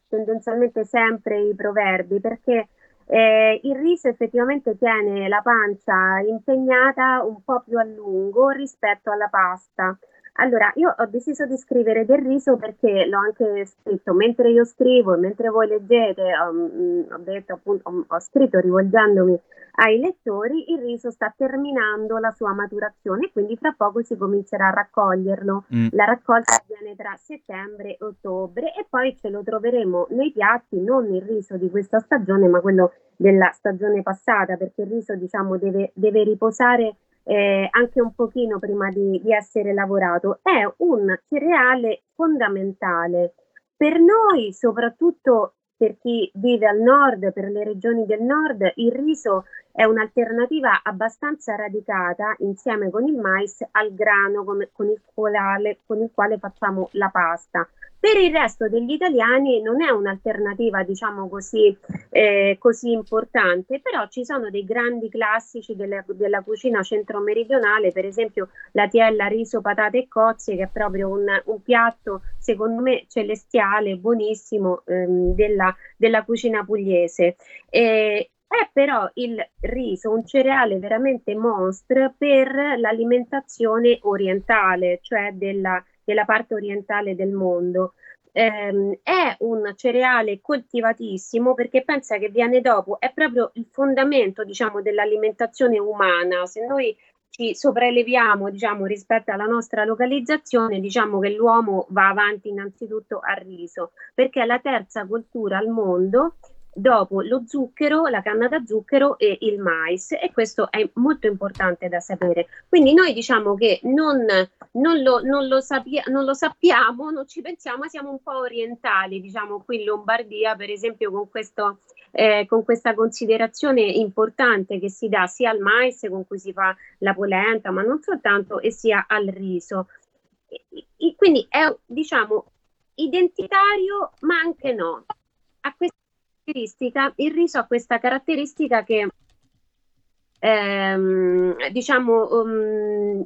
Speaker 10: tendenzialmente sempre i proverbi, perché eh, il riso effettivamente tiene la pancia impegnata un po' più a lungo rispetto alla pasta. Allora, io ho deciso di scrivere del riso perché l'ho anche scritto mentre io scrivo e mentre voi leggete, um, ho, detto appunto, ho, ho scritto rivolgendomi ai lettori, il riso sta terminando la sua maturazione quindi fra poco si comincerà a raccoglierlo. Mm. La raccolta avviene tra settembre e ottobre e poi ce lo troveremo nei piatti, non il riso di questa stagione, ma quello della stagione passata, perché il riso diciamo deve, deve riposare eh, anche un pochino prima di, di essere lavorato, è un cereale fondamentale per noi, soprattutto per chi vive al nord, per le regioni del nord, il riso è un'alternativa abbastanza radicata insieme con il mais al grano con, con, il quale, con il quale facciamo la pasta. Per il resto degli italiani non è un'alternativa, diciamo così, eh, così importante, però ci sono dei grandi classici della, della cucina centro-meridionale, per esempio la tiella riso, patate e cozze, che è proprio un, un piatto, secondo me, celestiale, buonissimo ehm, della, della, cucina pugliese. E, è però il riso un cereale veramente mostro per l'alimentazione orientale, cioè della della parte orientale del mondo. Eh, è un cereale coltivatissimo perché pensa che viene dopo, è proprio il fondamento diciamo, dell'alimentazione umana. Se noi ci sopraeleviamo diciamo, rispetto alla nostra localizzazione, diciamo che l'uomo va avanti innanzitutto al riso, perché è la terza cultura al mondo dopo lo zucchero, la canna da zucchero e il mais e questo è molto importante da sapere. Quindi noi diciamo che non, non, lo, non, lo, sapia, non lo, sappiamo, non ci pensiamo, ma siamo un po' orientali, diciamo qui in Lombardia per esempio con, questo, eh, con questa considerazione importante che si dà sia al mais con cui si fa la polenta, ma non soltanto, e sia al riso. E, quindi è diciamo identitario ma anche no. A questa caratteristica, il riso ha questa caratteristica che ehm, diciamo um,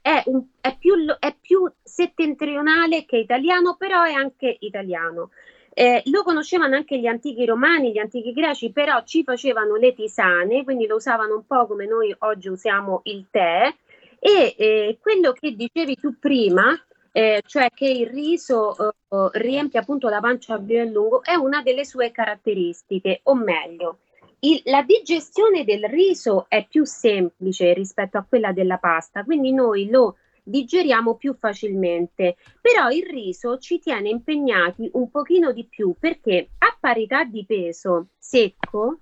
Speaker 10: è, un, è, più, è, più, settentrionale che italiano, però è anche italiano. Eh, lo conoscevano anche gli antichi romani, gli antichi greci, però ci facevano le tisane, quindi lo usavano un po' come noi oggi usiamo il tè. E eh, quello che dicevi tu prima, eh, cioè che il riso eh, riempie appunto la pancia a lungo, è una delle sue caratteristiche, o meglio, il, la digestione del riso è più semplice rispetto a quella della pasta, quindi noi lo digeriamo più facilmente, però il riso ci tiene impegnati un pochino di più perché a parità di peso secco,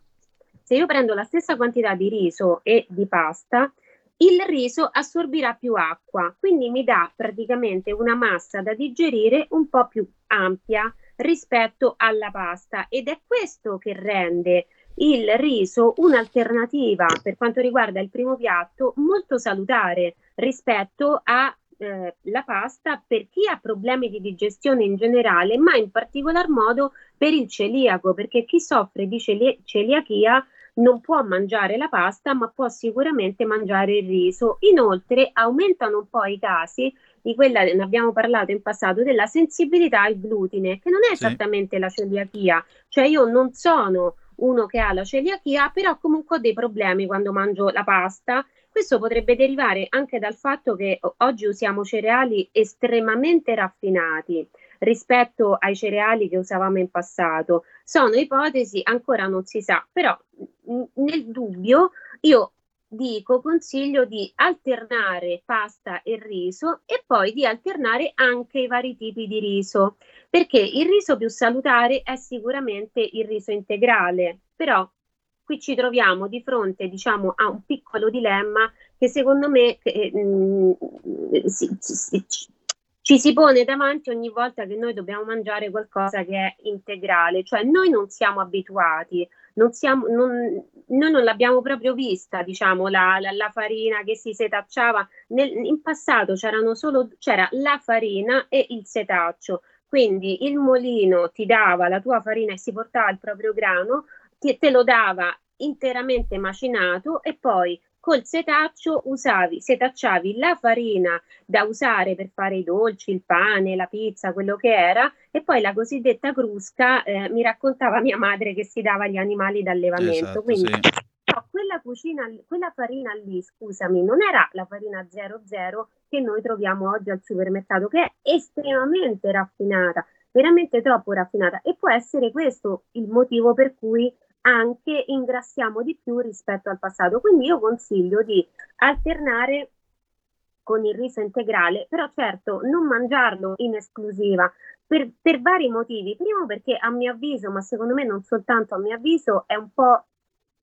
Speaker 10: se io prendo la stessa quantità di riso e di pasta, il riso assorbirà più acqua, quindi mi dà praticamente una massa da digerire un po' più ampia rispetto alla pasta ed è questo che rende il riso un'alternativa per quanto riguarda il primo piatto molto salutare rispetto alla eh, pasta per chi ha problemi di digestione in generale, ma in particolar modo per il celiaco, perché chi soffre di celi- celiachia non può mangiare la pasta, ma può sicuramente mangiare il riso. Inoltre aumentano un po' i casi di quella, ne abbiamo parlato in passato, della sensibilità al glutine, che non è esattamente sì. la celiachia, cioè io non sono uno che ha la celiachia, però comunque ho dei problemi quando mangio la pasta. Questo potrebbe derivare anche dal fatto che oggi usiamo cereali estremamente raffinati rispetto ai cereali che usavamo in passato. Sono ipotesi, ancora non si sa, però nel dubbio io dico, consiglio di alternare pasta e riso e poi di alternare anche i vari tipi di riso, perché il riso più salutare è sicuramente il riso integrale, però qui ci troviamo di fronte, diciamo, a un piccolo dilemma che secondo me eh, mh, si, si, si, ci si pone davanti ogni volta che noi dobbiamo mangiare qualcosa che è integrale, cioè noi non siamo abituati, non siamo, non, noi non l'abbiamo proprio vista, diciamo, la, la, la farina che si setacciava. Nel, in passato c'erano solo, c'era la farina e il setaccio, quindi il molino ti dava la tua farina e si portava il proprio grano, ti, te lo dava interamente macinato e poi col setaccio usavi, setacciavi la farina da usare per fare i dolci, il pane, la pizza, quello che era, e poi la cosiddetta crusca eh, mi raccontava mia madre che si dava agli animali d'allevamento. Esatto, Quindi sì. no, quella cucina, quella farina lì, scusami, non era la farina 00 che noi troviamo oggi al supermercato, che è estremamente raffinata, veramente troppo raffinata. E può essere questo il motivo per cui anche ingrassiamo di più rispetto al passato. Quindi io consiglio di alternare con il riso integrale, però certo non mangiarlo in esclusiva per, per, vari motivi. Primo perché a mio avviso, ma secondo me non soltanto a mio avviso, è un po',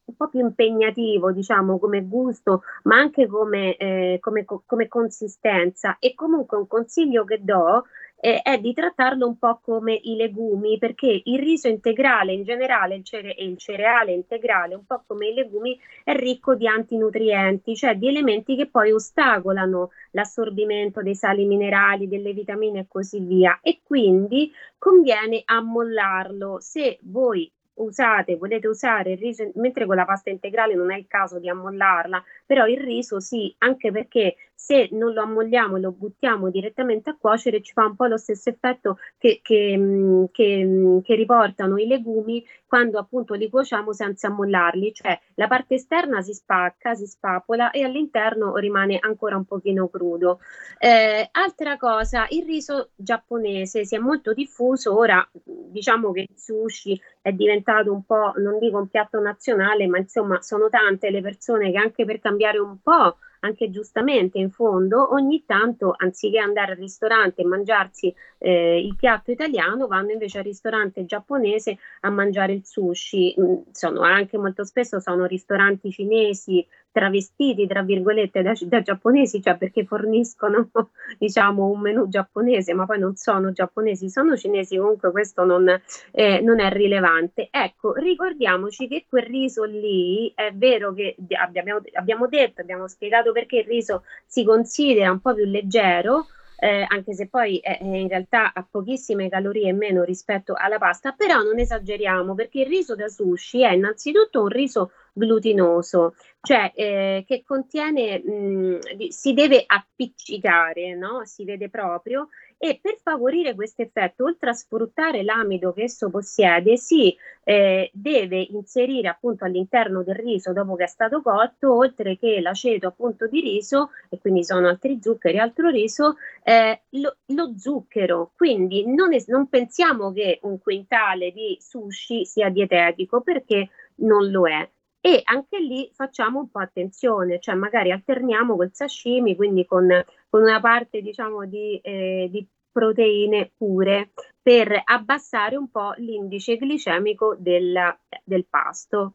Speaker 10: un po più impegnativo, diciamo, come gusto, ma anche come, eh, come, come consistenza. E comunque un consiglio che do eh, è di trattarlo un po' come i legumi, perché il riso integrale in generale il cere- e il cereale integrale, un po' come i legumi, è ricco di antinutrienti, cioè di elementi che poi ostacolano l'assorbimento dei sali minerali, delle vitamine e così via. E quindi conviene ammollarlo. Se voi usate, volete usare il riso, mentre con la pasta integrale non è il caso di ammollarla, però il riso sì, anche perché se non lo ammolliamo e lo buttiamo direttamente a cuocere ci fa un po' lo stesso effetto che, che, mm, che, mm, che riportano i legumi quando appunto li cuociamo senza ammollarli, cioè la parte esterna si spacca, si spapola e all'interno rimane ancora un pochino crudo. Eh, altra cosa, il riso giapponese si è molto diffuso, ora diciamo che il sushi è diventato un po', non dico un piatto nazionale, ma insomma sono tante le persone che anche per cambiare un po' anche giustamente in fondo, ogni tanto anziché andare al ristorante e mangiarsi eh, il piatto italiano, vanno invece al ristorante giapponese a mangiare il sushi. Mm, sono anche molto spesso sono ristoranti cinesi travestiti, tra virgolette, da, da, giapponesi, cioè perché forniscono, [LAUGHS] diciamo, un menù giapponese, ma poi non sono giapponesi, sono cinesi, comunque questo non, eh, non è rilevante. Ecco, ricordiamoci che quel riso lì, è vero che abbiamo, abbiamo detto, abbiamo spiegato perché il riso si considera un po' più leggero, eh, anche se poi è in realtà ha pochissime calorie in meno rispetto alla pasta, però non esageriamo perché il riso da sushi è innanzitutto un riso glutinoso, cioè eh, che contiene, mh, si deve appiccicare, no? si vede proprio, e per favorire questo effetto, oltre a sfruttare l'amido che esso possiede, si eh, deve inserire appunto all'interno del riso dopo che è stato cotto, oltre che l'aceto appunto di riso, e quindi sono altri zuccheri, altro riso, eh, lo, lo, zucchero. Quindi non, es- non pensiamo che un quintale di sushi sia dietetico perché non lo è e anche lì facciamo un po' attenzione, cioè magari alterniamo col sashimi, quindi con, con una parte diciamo di, eh, di, proteine pure per abbassare un po' l'indice glicemico del, del pasto.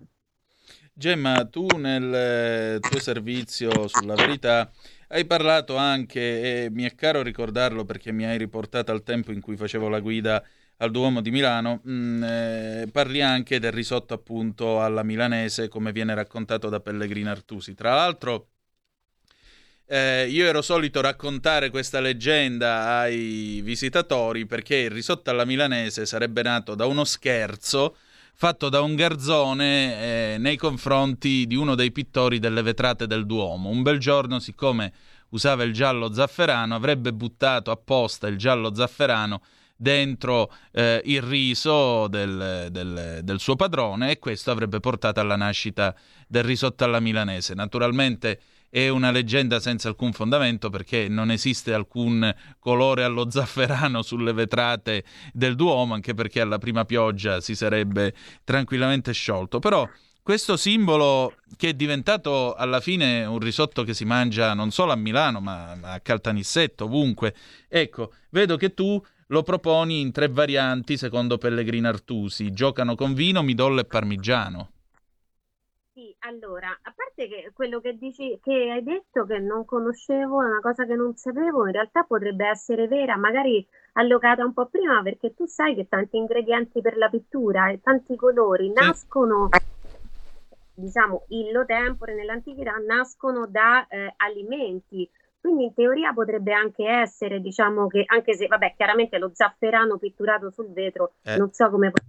Speaker 1: Gemma, tu nel tuo servizio sulla verità hai parlato anche, e mi è caro ricordarlo perché mi hai riportato al tempo in cui facevo la guida al Duomo di Milano, mh, mm, eh, parli anche del risotto appunto alla milanese come viene raccontato da Pellegrino Artusi. Tra l'altro eh, io ero solito raccontare questa leggenda ai visitatori perché il risotto alla milanese sarebbe nato da uno scherzo fatto da un garzone eh, nei confronti di uno dei pittori delle vetrate del Duomo. Un bel giorno, siccome usava il giallo zafferano, avrebbe buttato apposta il giallo zafferano dentro eh, il riso del, del, del, suo padrone e questo avrebbe portato alla nascita del risotto alla milanese. Naturalmente è una leggenda senza alcun fondamento perché non esiste alcun colore allo zafferano sulle vetrate del Duomo, anche perché alla prima pioggia si sarebbe tranquillamente sciolto. Però questo simbolo che è diventato alla fine un risotto che si mangia non solo a Milano, ma a Caltanissetta, ovunque. Ecco, vedo che tu lo proponi in tre varianti secondo Pellegrino Artusi. Giocano con vino, midollo e parmigiano.
Speaker 10: Sì, allora, a parte che quello che dici, che hai detto che non conoscevo, è una cosa che non sapevo, in realtà potrebbe essere vera, magari allocata un po' prima, perché tu sai che tanti ingredienti per la pittura e tanti colori nascono, diciamo, illo tempore nell'antichità, nascono da eh, alimenti. Quindi in teoria potrebbe anche essere, diciamo che, anche se, vabbè, chiaramente lo zafferano pitturato sul vetro, eh. non so come può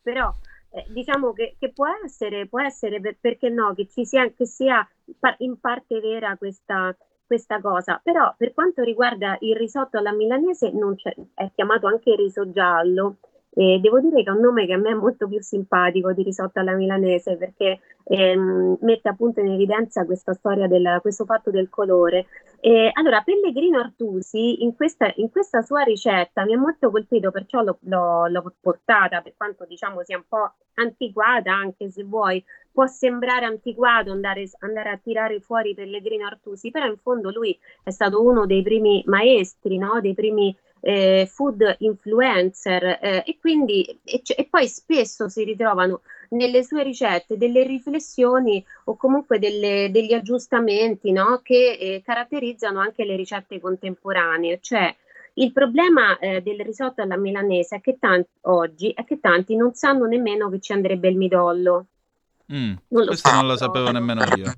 Speaker 10: però eh, diciamo che, che, può essere, può essere per, perché no, che ci sia, che sia in parte vera questa, questa cosa. Però per quanto riguarda il risotto alla milanese, è chiamato anche riso giallo e devo dire che è un nome che a me è molto più simpatico di risotto alla milanese perché ehm, mette appunto in evidenza questa storia del questo fatto del colore. E, allora, Pellegrino Artusi in questa, in questa, sua ricetta mi ha molto colpito, perciò l'ho, l'ho, l'ho portata, per quanto diciamo sia un po' antiquata, anche se vuoi, può sembrare antiquato andare, andare, a tirare fuori Pellegrino Artusi, però in fondo lui è stato uno dei primi maestri, no? dei primi eh, food influencer eh, e quindi e, e, poi spesso si ritrovano nelle sue ricette delle riflessioni o comunque delle, degli aggiustamenti no? che eh, caratterizzano anche le ricette contemporanee, cioè il problema eh, del risotto alla milanese è che tanti, oggi è che tanti non sanno nemmeno che ci andrebbe il midollo.
Speaker 1: Mm, non questo so, non lo sapevo nemmeno io.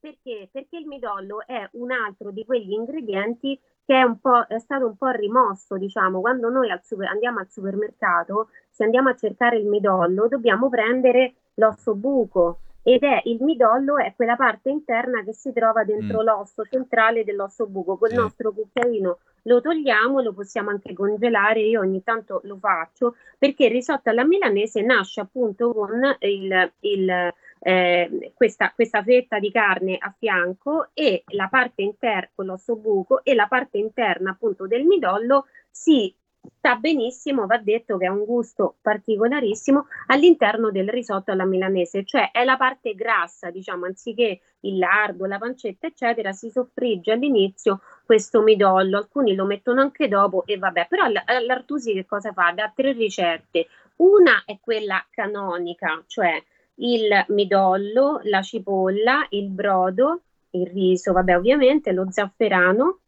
Speaker 10: Perché? Perché il midollo è un altro di quegli ingredienti che è, è, stato un po' rimosso, diciamo, quando noi al super, andiamo al supermercato, se andiamo a cercare il midollo, dobbiamo prendere l'osso buco ed è il midollo è quella parte interna che si trova dentro mm. l'osso centrale dell'osso buco. Col sì. nostro cucchiaino lo togliamo, lo possiamo anche congelare, io ogni tanto lo faccio perché il risotto alla milanese nasce appunto con il, il eh, questa, questa, fetta di carne a fianco e la parte interna con l'osso buco e la parte interna appunto del midollo si sta benissimo, va detto che ha un gusto particolarissimo all'interno del risotto alla milanese, cioè è la parte grassa, diciamo, anziché il lardo, la pancetta, eccetera, si soffrigge all'inizio questo midollo, alcuni lo mettono anche dopo e vabbè, però l'Artusi che cosa fa? Da tre ricette. Una è quella canonica, cioè il midollo, la cipolla, il brodo, il riso, vabbè ovviamente, lo zafferano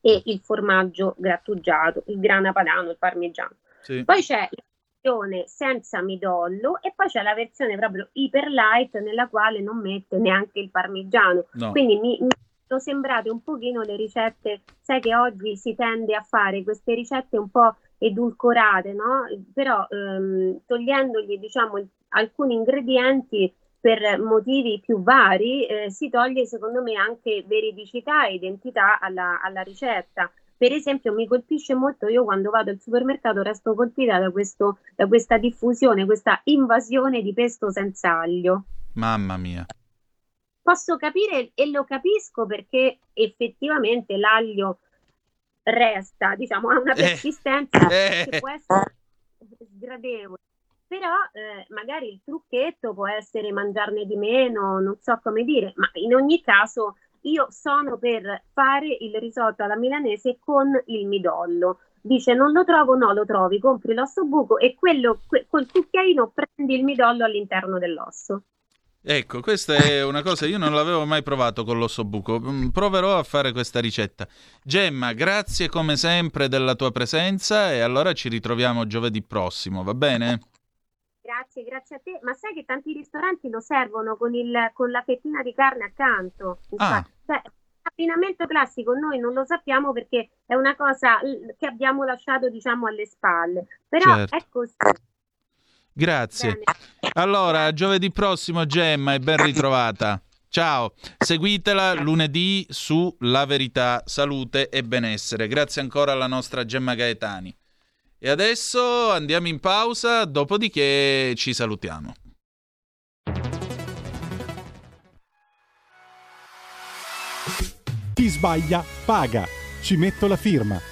Speaker 10: e il formaggio grattugiato, il grana padano, il parmigiano. Sì. Poi c'è la versione senza midollo e poi c'è la versione proprio iper light nella quale non mette neanche il parmigiano. No. Quindi mi, mi sono sembrate un pochino le ricette, sai che oggi si tende a fare queste ricette un po' edulcorate, no? Però ehm, togliendogli diciamo alcuni ingredienti per motivi più vari eh, si toglie secondo me anche veridicità e identità alla, alla, ricetta. Per esempio mi colpisce molto, io quando vado al supermercato resto colpita da, questo, da questa diffusione, questa invasione di pesto senza aglio.
Speaker 1: Mamma mia.
Speaker 10: Posso capire e lo capisco perché effettivamente l'aglio resta, diciamo, ha una eh. persistenza eh. che può essere sgradevole però eh, magari il trucchetto può essere mangiarne di meno, non so come dire, ma in ogni caso io sono per fare il risotto alla milanese con il midollo. Dice non lo trovo, no lo trovi, compri l'osso buco e quello que- col cucchiaino prendi il midollo all'interno dell'osso.
Speaker 1: Ecco, questa è una cosa, io non l'avevo mai provato con l'ossobuco, mm, proverò a fare questa ricetta. Gemma, grazie come sempre della tua presenza e allora ci ritroviamo giovedì prossimo, va bene?
Speaker 10: Grazie, grazie a te. Ma sai che tanti ristoranti lo servono con, il, con la fettina di carne accanto?
Speaker 1: Ah.
Speaker 10: Cioè, l'abbinamento classico noi non lo sappiamo perché è una cosa che abbiamo lasciato diciamo alle spalle. Però
Speaker 1: Certo.
Speaker 10: è così.
Speaker 1: Grazie. Allora, giovedì prossimo Gemma e ben ritrovata. Ciao, seguitela lunedì su La Verità, Salute e Benessere. Grazie ancora alla nostra Gemma Gaetani. E adesso andiamo in pausa, dopodiché ci salutiamo.
Speaker 9: Chi sbaglia paga. Ci metto la firma.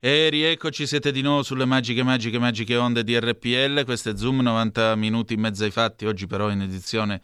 Speaker 1: E rieccoci, siete di nuovo sulle magiche, magiche, magiche onde di RPL. Questo è Zoom, 90 minuti in mezzo ai fatti, oggi però in edizione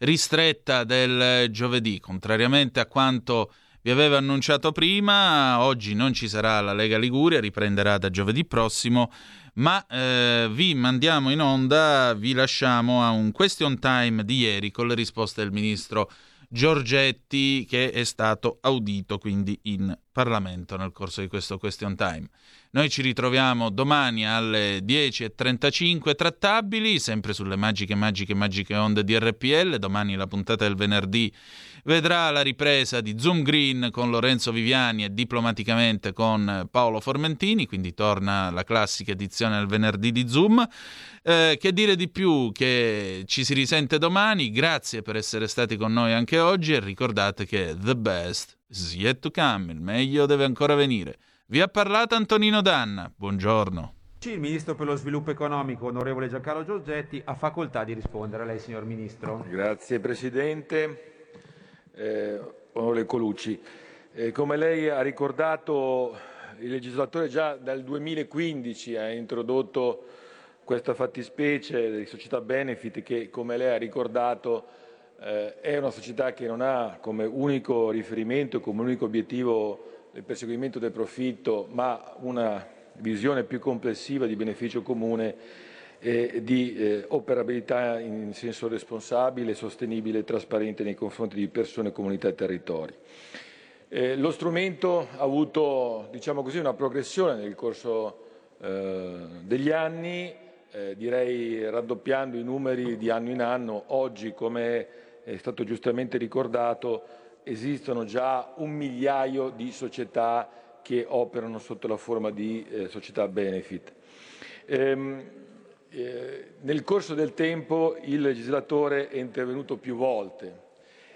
Speaker 1: ristretta del giovedì. Contrariamente a quanto vi avevo annunciato prima, oggi non ci sarà la Lega Liguria, riprenderà da giovedì prossimo, ma eh, vi mandiamo in onda, vi lasciamo a un question time di ieri con le risposte del ministro Giorgetti che è stato audito quindi in Parlamento nel corso di questo question time. Noi ci ritroviamo domani alle 10.35 trattabili, sempre sulle magiche, magiche, magiche onde di RPL. Domani la puntata del venerdì vedrà la ripresa di Zoom Green con Lorenzo Viviani e diplomaticamente con Paolo Formentini, quindi torna la classica edizione del venerdì di Zoom. Eh, che dire di più? Che ci si risente domani. Grazie per essere stati con noi anche oggi e ricordate che the best is yet to come, il meglio deve ancora venire. Vi ha parlato Antonino Danna. Buongiorno.
Speaker 11: Il Ministro per lo Sviluppo Economico, onorevole Giancarlo Giorgetti, ha facoltà di rispondere a lei, signor Ministro.
Speaker 12: Grazie Presidente. Eh, onorevole Colucci, eh, come lei ha ricordato, il legislatore già dal 2015 ha introdotto questa fattispecie di società benefit che, come lei ha ricordato, eh, è una società che non ha come unico riferimento, come unico obiettivo il perseguimento del profitto, ma una visione più complessiva di beneficio comune e di eh, operabilità in senso responsabile, sostenibile e trasparente nei confronti di persone, comunità e territori. Eh, lo strumento ha avuto diciamo così, una progressione nel corso eh, degli anni, eh, direi raddoppiando i numeri di anno in anno. Oggi, come è stato giustamente ricordato, esistono già un migliaio di società che operano sotto la forma di eh, società benefit. Ehm, eh, nel corso del tempo il legislatore è intervenuto più volte,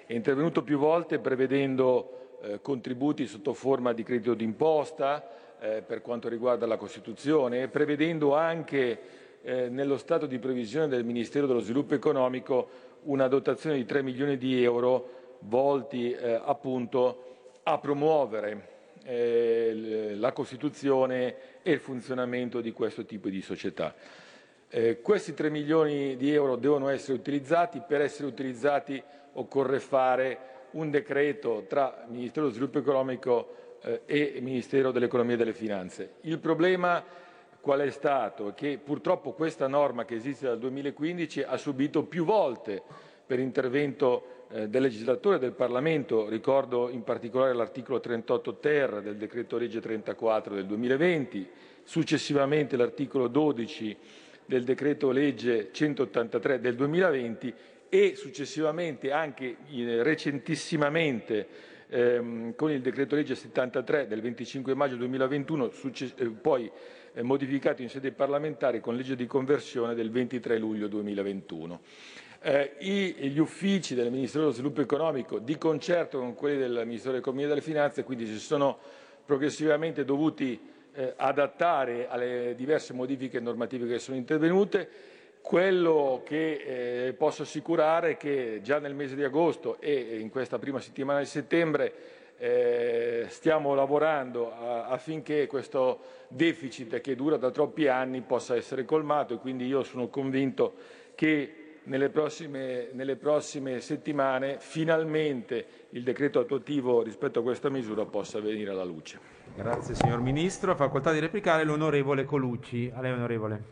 Speaker 12: è intervenuto più volte prevedendo eh, contributi sotto forma di credito d'imposta eh, per quanto riguarda la Costituzione, prevedendo anche eh, nello stato di previsione del Ministero dello Sviluppo Economico una dotazione di 3 milioni di euro volti eh, appunto a promuovere la Costituzione e il funzionamento di questo tipo di società. Eh, questi 3 milioni di euro devono essere utilizzati, per essere utilizzati occorre fare un decreto tra Ministero dello Sviluppo Economico eh, e Ministero dell'Economia e delle Finanze. Il problema qual è stato? Che purtroppo questa norma che esiste dal 2015 ha subito più volte per intervento eh, del legislatore e del Parlamento, ricordo in particolare l'articolo 38 ter del decreto legge 34 del 2020, successivamente l'articolo 12 del decreto legge 183 del 2020 e successivamente anche eh, recentissimamente ehm, con il decreto legge 73 del 25 maggio 2021, succe- eh, poi eh, modificato in sede parlamentare con legge di conversione del 23 luglio 2021. Eh, gli uffici del Ministero dello Sviluppo Economico, di concerto con quelli del Ministero dell'Economia e delle Finanze, quindi si sono progressivamente dovuti eh, adattare alle diverse modifiche normative che sono intervenute. Quello che eh, posso assicurare è che già nel mese di agosto e in questa prima settimana di settembre eh, stiamo lavorando a, affinché questo deficit che dura da troppi anni possa essere colmato e quindi io sono convinto che nelle prossime, nelle prossime settimane finalmente il decreto attuativo rispetto a questa misura possa venire alla luce.
Speaker 11: Grazie signor Ministro. Facoltà di replicare l'onorevole Colucci. A lei onorevole.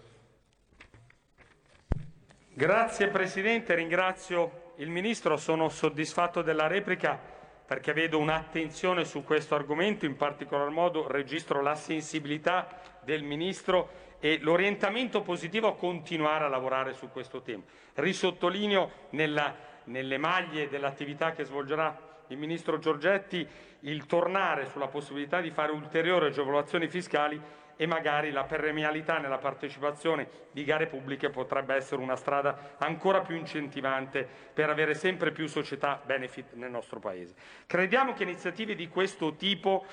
Speaker 13: Grazie Presidente, ringrazio il Ministro, sono soddisfatto della replica perché vedo un'attenzione su questo argomento, in particolar modo registro la sensibilità del Ministro e l'orientamento positivo a continuare a lavorare su questo tema. Risottolineo nella, nelle maglie dell'attività che svolgerà il Ministro Giorgetti il tornare sulla possibilità di fare ulteriori agevolazioni fiscali e magari la premialità nella partecipazione di gare pubbliche potrebbe essere una strada ancora più incentivante per avere sempre più società benefit nel nostro Paese. Crediamo che iniziative di questo tipo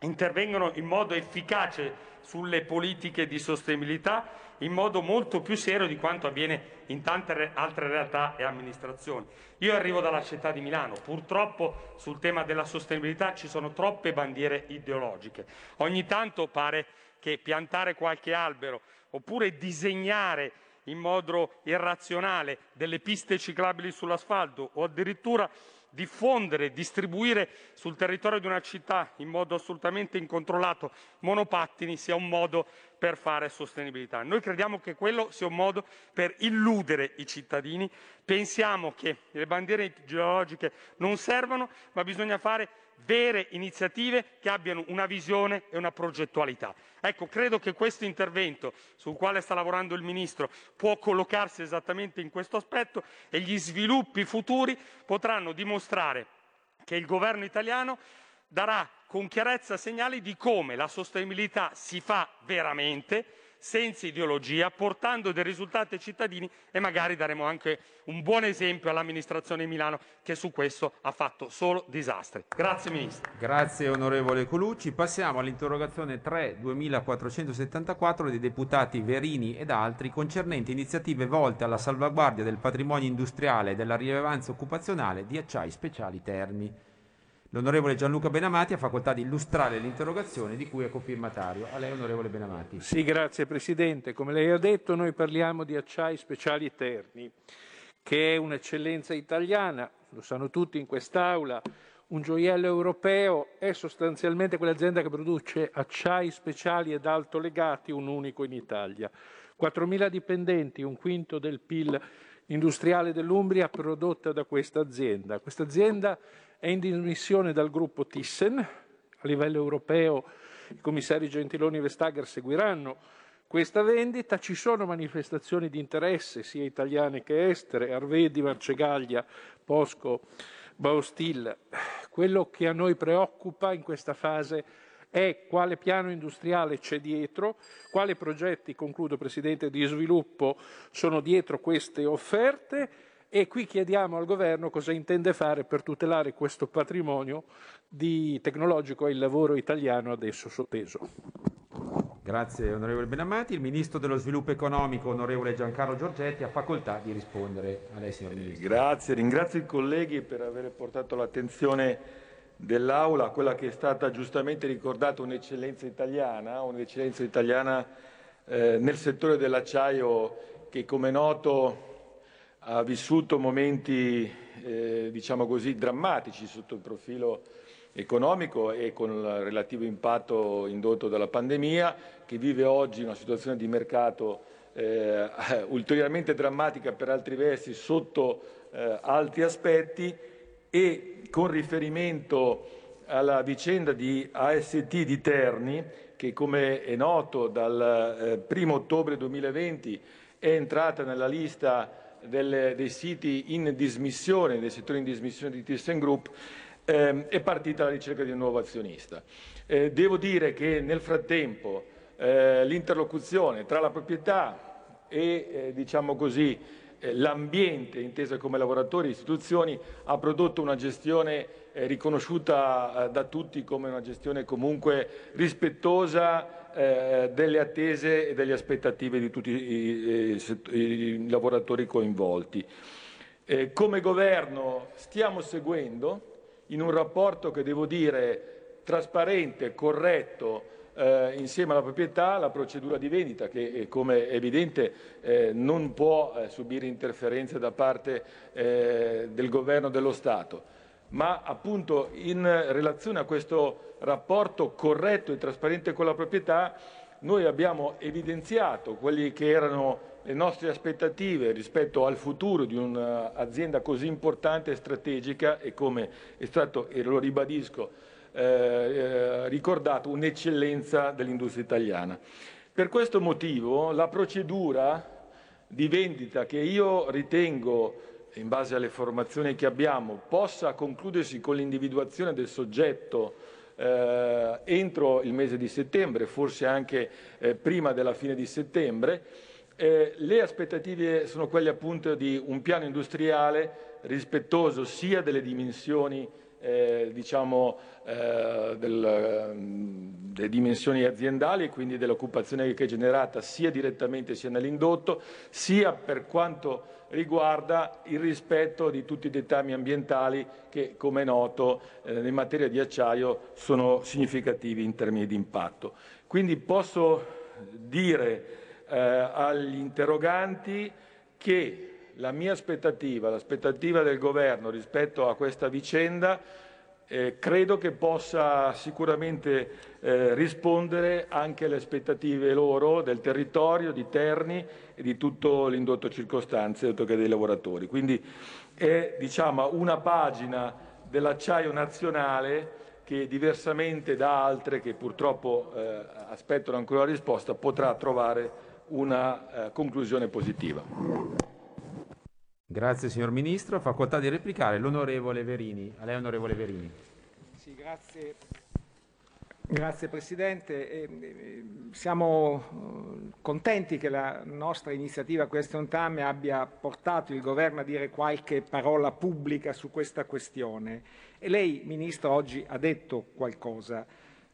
Speaker 13: intervengano in modo efficace sulle politiche di sostenibilità in modo molto più serio di quanto avviene in tante altre realtà e amministrazioni. Io arrivo dalla città di Milano, purtroppo sul tema della sostenibilità ci sono troppe bandiere ideologiche. Ogni tanto pare che piantare qualche albero oppure disegnare in modo irrazionale delle piste ciclabili sull'asfalto o addirittura diffondere, distribuire sul territorio di una città in modo assolutamente incontrollato monopattini sia un modo per fare sostenibilità. Noi crediamo che quello sia un modo per illudere i cittadini, pensiamo che le bandiere ideologiche non servano, ma bisogna fare vere iniziative che abbiano una visione e una progettualità. Ecco, credo che questo intervento sul quale sta lavorando il Ministro può collocarsi esattamente in questo aspetto e gli sviluppi futuri potranno dimostrare che il governo italiano darà con chiarezza segnali di come la sostenibilità si fa veramente senza ideologia, portando dei risultati ai cittadini e magari daremo anche un buon esempio all'amministrazione di Milano che su questo ha fatto solo disastri. Grazie Ministro.
Speaker 11: Grazie onorevole Colucci. Passiamo all'interrogazione 3 2474 dei deputati Verini ed altri concernente iniziative volte alla salvaguardia del patrimonio industriale e della rilevanza occupazionale di acciai speciali Terni. L'onorevole Gianluca Benamati ha facoltà di illustrare l'interrogazione di cui è cofirmatario. A lei, onorevole Benamati.
Speaker 14: Sì, grazie Presidente. Come lei ha detto, noi parliamo di acciai speciali eterni, che è un'eccellenza italiana, lo sanno tutti in quest'Aula, un gioiello europeo, è sostanzialmente quell'azienda che produce acciai speciali ed alto legati, un unico in Italia. 4.000 dipendenti, un quinto del PIL industriale dell'Umbria prodotta da questa azienda. Questa azienda è in dimissione dal gruppo Thyssen, a livello europeo i commissari Gentiloni e Vestager seguiranno questa vendita, ci sono manifestazioni di interesse sia italiane che estere, Arvedi, Marcegaglia, Posco, Baustil. Quello che a noi preoccupa in questa fase è quale piano industriale c'è dietro, quali progetti, concludo Presidente, di sviluppo sono dietro queste offerte e qui chiediamo al governo cosa intende fare per tutelare questo patrimonio di tecnologico e il lavoro italiano adesso sotteso.
Speaker 11: Grazie onorevole Benamati. Il Ministro dello Sviluppo Economico, onorevole Giancarlo Giorgetti, ha facoltà di rispondere a lei, signor Ministro.
Speaker 12: Grazie, ringrazio i colleghi per aver portato l'attenzione dell'Aula a quella che è stata giustamente ricordata un'eccellenza italiana, un'eccellenza italiana eh, nel settore dell'acciaio che come è noto ha vissuto momenti eh, diciamo così, drammatici sotto il profilo economico e con il relativo impatto indotto dalla pandemia, che vive oggi una situazione di mercato eh, [LAUGHS] ulteriormente drammatica per altri versi sotto eh, altri aspetti e con riferimento alla vicenda di AST di Terni, che come è noto dal eh, 1 ottobre 2020 è entrata nella lista delle, dei siti in dismissione, dei settori in dismissione di ThyssenKrupp, eh, è partita la ricerca di un nuovo azionista. Eh, devo dire che nel frattempo eh, l'interlocuzione tra la proprietà e eh, diciamo così, eh, l'ambiente, inteso come lavoratori e istituzioni, ha prodotto una gestione eh, riconosciuta da tutti come una gestione comunque rispettosa delle attese e delle aspettative di tutti i, i, i lavoratori coinvolti. come governo stiamo seguendo in un rapporto che devo dire trasparente, corretto, eh, insieme alla proprietà, la procedura di vendita che eh, come è evidente eh, non può eh, subire interferenze da parte eh, del governo dello Stato. Ma appunto in relazione a questo rapporto corretto e trasparente con la proprietà noi abbiamo evidenziato quelli che erano le nostre aspettative rispetto al futuro di un'azienda così importante e strategica e come è stato, e lo ribadisco, eh, eh, ricordato, un'eccellenza dell'industria italiana. Per questo motivo la procedura di vendita che io ritengo, in base alle formazioni che abbiamo, possa concludersi con l'individuazione del soggetto eh, entro il mese di settembre, forse anche eh, prima della fine di settembre, eh, le aspettative sono quelle appunto di un piano industriale rispettoso sia delle dimensioni eh, diciamo, eh, del, delle dimensioni aziendali e quindi dell'occupazione che è generata sia direttamente sia nell'indotto, sia per quanto riguarda il rispetto di tutti i dettami ambientali che, come è noto, eh, in materia di acciaio sono significativi in termini di impatto. Quindi posso dire eh, agli interroganti che la mia aspettativa, l'aspettativa del governo rispetto a questa vicenda eh, credo che possa sicuramente eh, rispondere anche alle aspettative loro del territorio, di Terni di tutto l'indotto circostanze che dei lavoratori. Quindi è diciamo, una pagina dell'acciaio nazionale che diversamente da altre che purtroppo eh, aspettano ancora la risposta potrà trovare una eh, conclusione positiva.
Speaker 11: Grazie signor Ministro. Facoltà di replicare l'onorevole Verini. A lei onorevole Verini.
Speaker 15: Sì, grazie. Grazie Presidente. Siamo eh, contenti che la nostra iniziativa Question Time abbia portato il Governo a dire qualche parola pubblica su questa questione. E lei, Ministro, oggi ha detto qualcosa.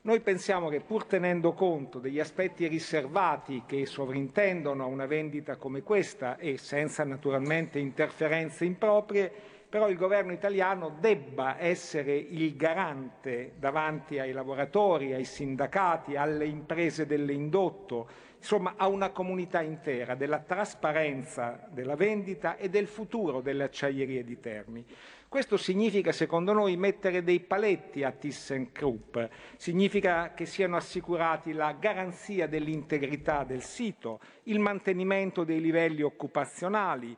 Speaker 15: Noi pensiamo che pur tenendo conto degli aspetti riservati che sovrintendono a una vendita come questa e senza naturalmente interferenze improprie, però il governo italiano debba essere il garante davanti ai lavoratori, ai sindacati, alle imprese dell'indotto, insomma a una comunità intera della trasparenza della vendita e del futuro delle acciaierie di Terni. Questo significa, secondo noi, mettere dei paletti a ThyssenKrupp, significa che siano assicurati la garanzia dell'integrità del sito, il mantenimento dei livelli occupazionali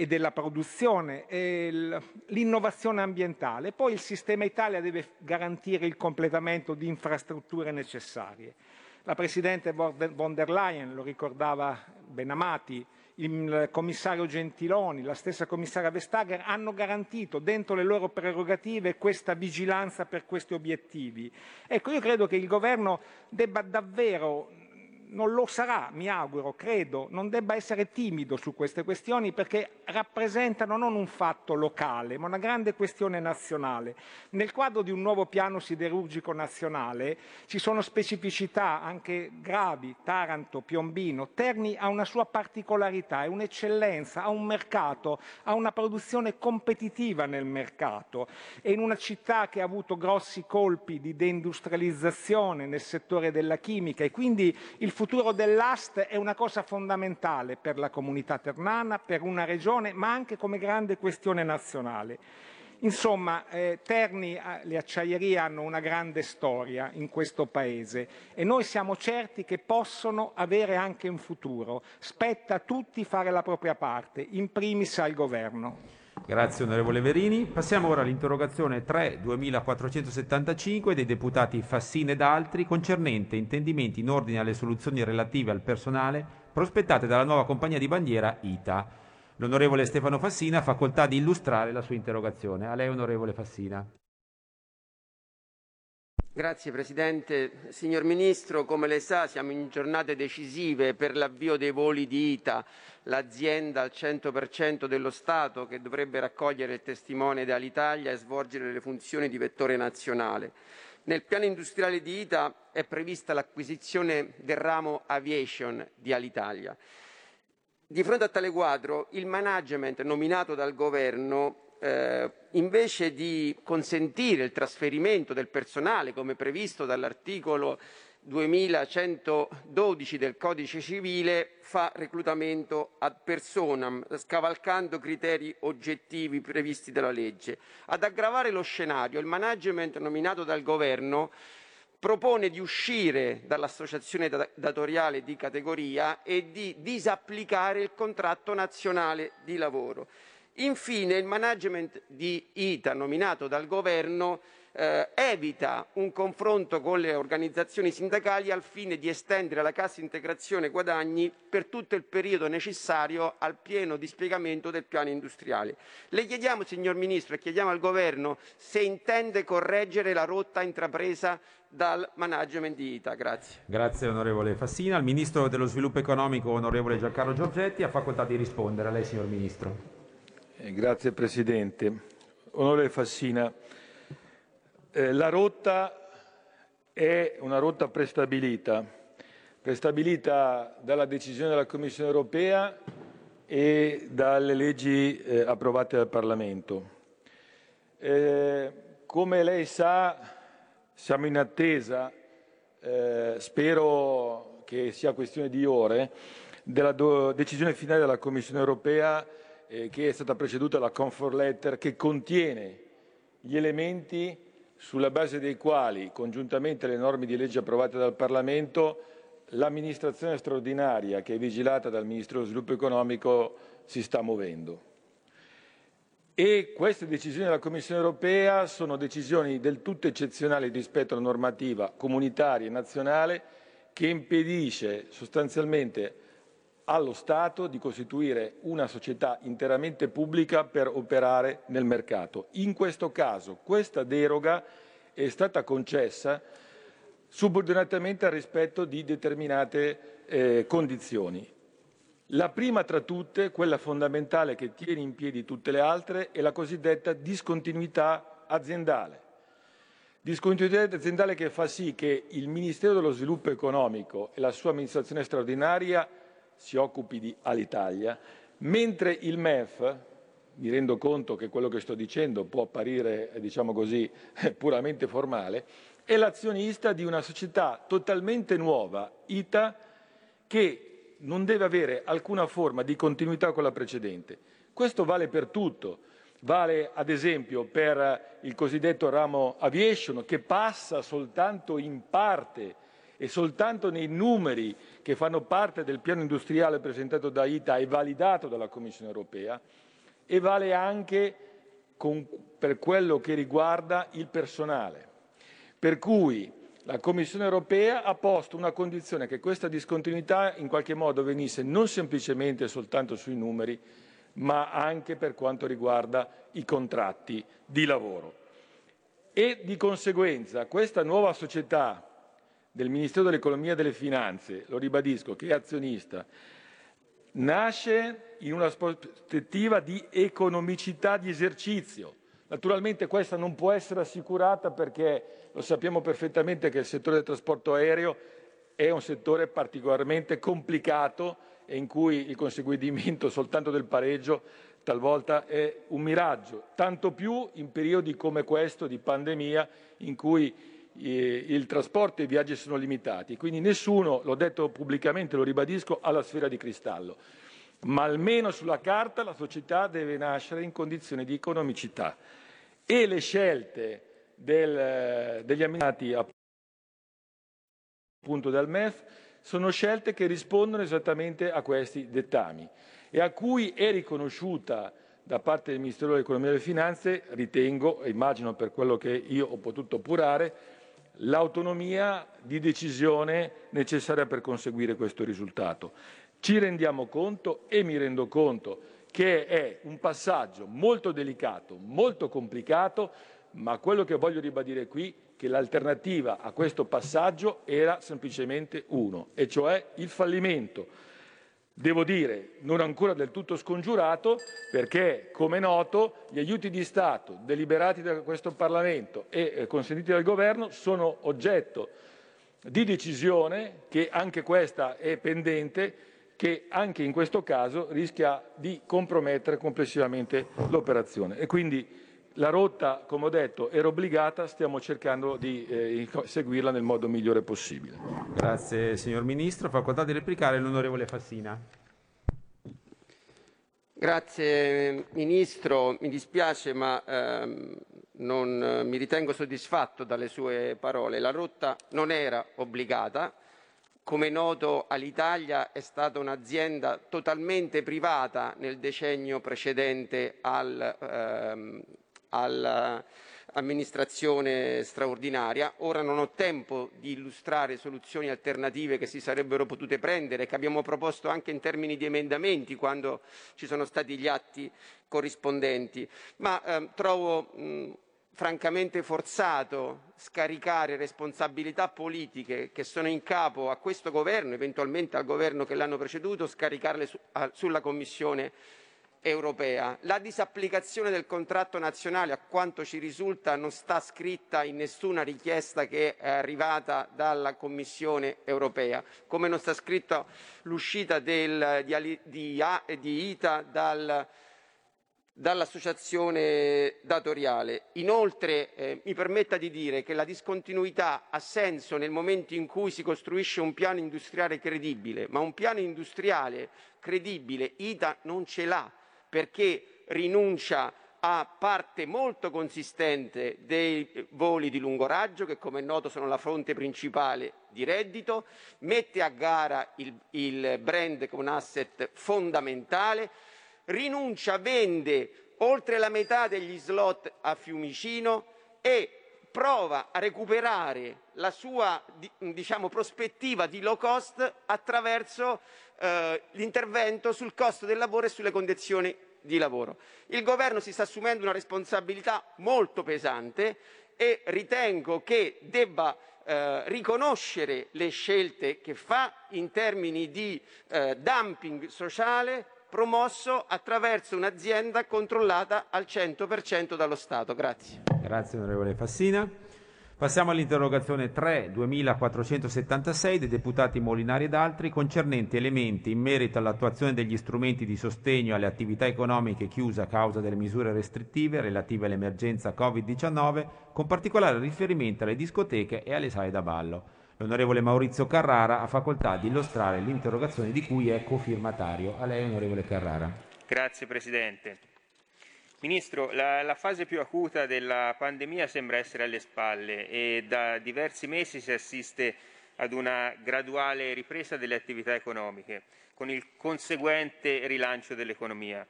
Speaker 15: e della produzione, e l'innovazione ambientale. Poi il sistema Italia deve garantire il completamento di infrastrutture necessarie. La Presidente von der Leyen, lo ricordava Benamati, il commissario Gentiloni, la stessa commissaria Vestager hanno garantito dentro le loro prerogative questa vigilanza per questi obiettivi. Ecco, io credo che il governo debba davvero non lo sarà, mi auguro, credo, non debba essere timido su queste questioni perché rappresentano non un fatto locale, ma una grande questione nazionale. Nel quadro di un nuovo piano siderurgico nazionale ci sono specificità anche gravi, Taranto, Piombino, Terni ha una sua particolarità, è un'eccellenza, ha un mercato, ha una produzione competitiva nel mercato. È in una città che ha avuto grossi colpi di deindustrializzazione nel settore della chimica e quindi il futuro dell'AST è una cosa fondamentale per la comunità ternana, per una regione, ma anche come grande questione nazionale. Insomma, eh, Terni, eh, le acciaierie hanno una grande storia in questo Paese e noi siamo certi che possono avere anche un futuro. Spetta a tutti fare la propria parte, in primis al Governo.
Speaker 11: Grazie onorevole Verini. Passiamo ora all'interrogazione 3 2475 dei deputati Fassine ed altri concernente intendimenti in ordine alle soluzioni relative al personale prospettate dalla nuova compagnia di bandiera ITA. L'onorevole Stefano Fassina ha facoltà di illustrare la sua interrogazione. A lei onorevole Fassina.
Speaker 16: Grazie Presidente. Signor Ministro, come lei sa siamo in giornate decisive per l'avvio dei voli di ITA, l'azienda al 100% dello Stato che dovrebbe raccogliere il testimone dall'Italia e svolgere le funzioni di vettore nazionale. Nel piano industriale di ITA è prevista l'acquisizione del ramo aviation di Alitalia. Di fronte a tale quadro, il management nominato dal Governo eh, invece di consentire il trasferimento del personale come previsto dall'articolo 2112 del codice civile fa reclutamento ad personam, scavalcando criteri oggettivi previsti dalla legge. Ad aggravare lo scenario, il management nominato dal governo propone di uscire dall'associazione datoriale di categoria e di disapplicare il contratto nazionale di lavoro. Infine, il management di ITA nominato dal governo eh, evita un confronto con le organizzazioni sindacali al fine di estendere la cassa integrazione guadagni per tutto il periodo necessario al pieno dispiegamento del piano industriale. Le chiediamo, signor Ministro, e chiediamo al Governo se intende correggere la rotta intrapresa dal management di ITA. Grazie.
Speaker 11: Grazie onorevole Fassina. Il Ministro dello Sviluppo Economico, onorevole Giancarlo Giorgetti, ha facoltà di rispondere. A lei, signor Ministro.
Speaker 12: Eh, grazie Presidente. Onorevole Fassina, eh, la rotta è una rotta prestabilita, prestabilita dalla decisione della Commissione europea e dalle leggi eh, approvate dal Parlamento. Eh, come lei sa, siamo in attesa, eh, spero che sia questione di ore, della decisione finale della Commissione europea eh, che è stata preceduta dalla comfort letter che contiene gli elementi sulla base dei quali, congiuntamente alle norme di legge approvate dal Parlamento, l'amministrazione straordinaria che è vigilata dal Ministro dello Sviluppo Economico si sta muovendo. E queste decisioni della Commissione europea sono decisioni del tutto eccezionali rispetto alla normativa comunitaria e nazionale che impedisce sostanzialmente allo Stato di costituire una società interamente pubblica per operare nel mercato. In questo caso questa deroga è stata concessa subordinatamente al rispetto di determinate eh, condizioni. La prima tra tutte, quella fondamentale che tiene in piedi tutte le altre, è la cosiddetta discontinuità aziendale. Discontinuità aziendale che fa sì che il Ministero dello Sviluppo Economico e la sua amministrazione straordinaria si occupi di Alitalia, mentre il MEF, mi rendo conto che quello che sto dicendo può apparire, diciamo così, [LAUGHS] puramente formale, è l'azionista di una società totalmente nuova, ITA, che non deve avere alcuna forma di continuità con la precedente. Questo vale per tutto. Vale ad esempio per il cosiddetto ramo aviation che passa soltanto in parte e soltanto nei numeri che fanno parte del piano industriale presentato da ITA e validato dalla Commissione europea e vale anche con, per quello che riguarda il personale. Per cui la Commissione europea ha posto una condizione che questa discontinuità in qualche modo venisse non semplicemente soltanto sui numeri, ma anche per quanto riguarda i contratti di lavoro. E di conseguenza questa nuova società del Ministero dell'Economia e delle Finanze, lo ribadisco, che è azionista, nasce in una prospettiva di economicità di esercizio. Naturalmente questa non può essere assicurata perché lo sappiamo perfettamente che il settore del trasporto aereo è un settore particolarmente complicato e in cui il conseguimento soltanto del pareggio talvolta è un miraggio, tanto più in periodi come questo di pandemia in cui il trasporto e i viaggi sono limitati. Quindi nessuno, l'ho detto pubblicamente, lo ribadisco, ha la sfera di cristallo. Ma almeno sulla carta la società deve nascere in condizioni di economicità e le scelte del, degli amministrati appunto dal MEF sono scelte che rispondono esattamente a questi dettami e a cui è riconosciuta da parte del Ministero dell'Economia e delle Finanze, ritengo e immagino per quello che io ho potuto appurare, l'autonomia di decisione necessaria per conseguire questo risultato. Ci rendiamo conto e mi rendo conto che è un passaggio molto delicato, molto complicato, ma quello che voglio ribadire qui è che l'alternativa a questo passaggio era semplicemente uno, e cioè il fallimento devo dire non ancora del tutto scongiurato perché, come è noto, gli aiuti di Stato deliberati da questo Parlamento e eh, consentiti dal Governo sono oggetto di decisione che anche questa è pendente che anche in questo caso rischia di compromettere complessivamente l'operazione. La rotta, come ho detto, era obbligata, stiamo cercando di eh, seguirla nel modo migliore possibile.
Speaker 11: Grazie signor Ministro. Facoltà di replicare l'onorevole Fassina.
Speaker 16: Grazie Ministro, mi dispiace ma ehm, non mi ritengo soddisfatto dalle sue parole. La rotta non era obbligata, come è noto all'Italia è stata un'azienda totalmente privata nel decennio precedente al, ehm, all'amministrazione straordinaria. Ora non ho tempo di illustrare soluzioni alternative che si sarebbero potute prendere, che abbiamo proposto anche in termini di emendamenti quando ci sono stati gli atti corrispondenti, ma eh, trovo mh, francamente forzato scaricare responsabilità politiche che sono in capo a questo governo, eventualmente al governo che l'hanno preceduto, scaricarle su, a, sulla Commissione europea. La disapplicazione del contratto nazionale, a quanto ci risulta, non sta scritta in nessuna richiesta che è arrivata dalla Commissione europea, come non sta scritta l'uscita del, di, di, di, ITA dal, dall'associazione datoriale. Inoltre eh, mi permetta di dire che la discontinuità ha senso nel momento in cui si costruisce un piano industriale credibile, ma un piano industriale credibile ITA non ce l'ha perché rinuncia a parte molto consistente dei voli di lungo raggio, che come è noto sono la fonte principale di reddito, mette a gara il, il brand come un asset fondamentale, rinuncia, vende oltre la metà degli slot a Fiumicino e prova a recuperare la sua diciamo, prospettiva di low cost attraverso eh, l'intervento sul costo del lavoro e sulle condizioni di lavoro. Il governo si sta assumendo una responsabilità molto pesante e ritengo che debba eh, riconoscere le scelte che fa in termini di eh, dumping sociale promosso attraverso un'azienda controllata al 100% dallo Stato. Grazie.
Speaker 11: Grazie onorevole Fassina. Passiamo all'interrogazione 3 2476 dei deputati Molinari ed altri concernente elementi in merito all'attuazione degli strumenti di sostegno alle attività economiche chiuse a causa delle misure restrittive relative all'emergenza Covid-19, con particolare riferimento alle discoteche e alle sale da ballo. L'onorevole Maurizio Carrara ha facoltà di illustrare l'interrogazione di cui è cofirmatario. A lei, onorevole Carrara.
Speaker 17: Grazie Presidente. Ministro, la, la, fase più acuta della pandemia sembra essere alle spalle e da diversi mesi si assiste ad una graduale ripresa delle attività economiche, con il conseguente rilancio dell'economia.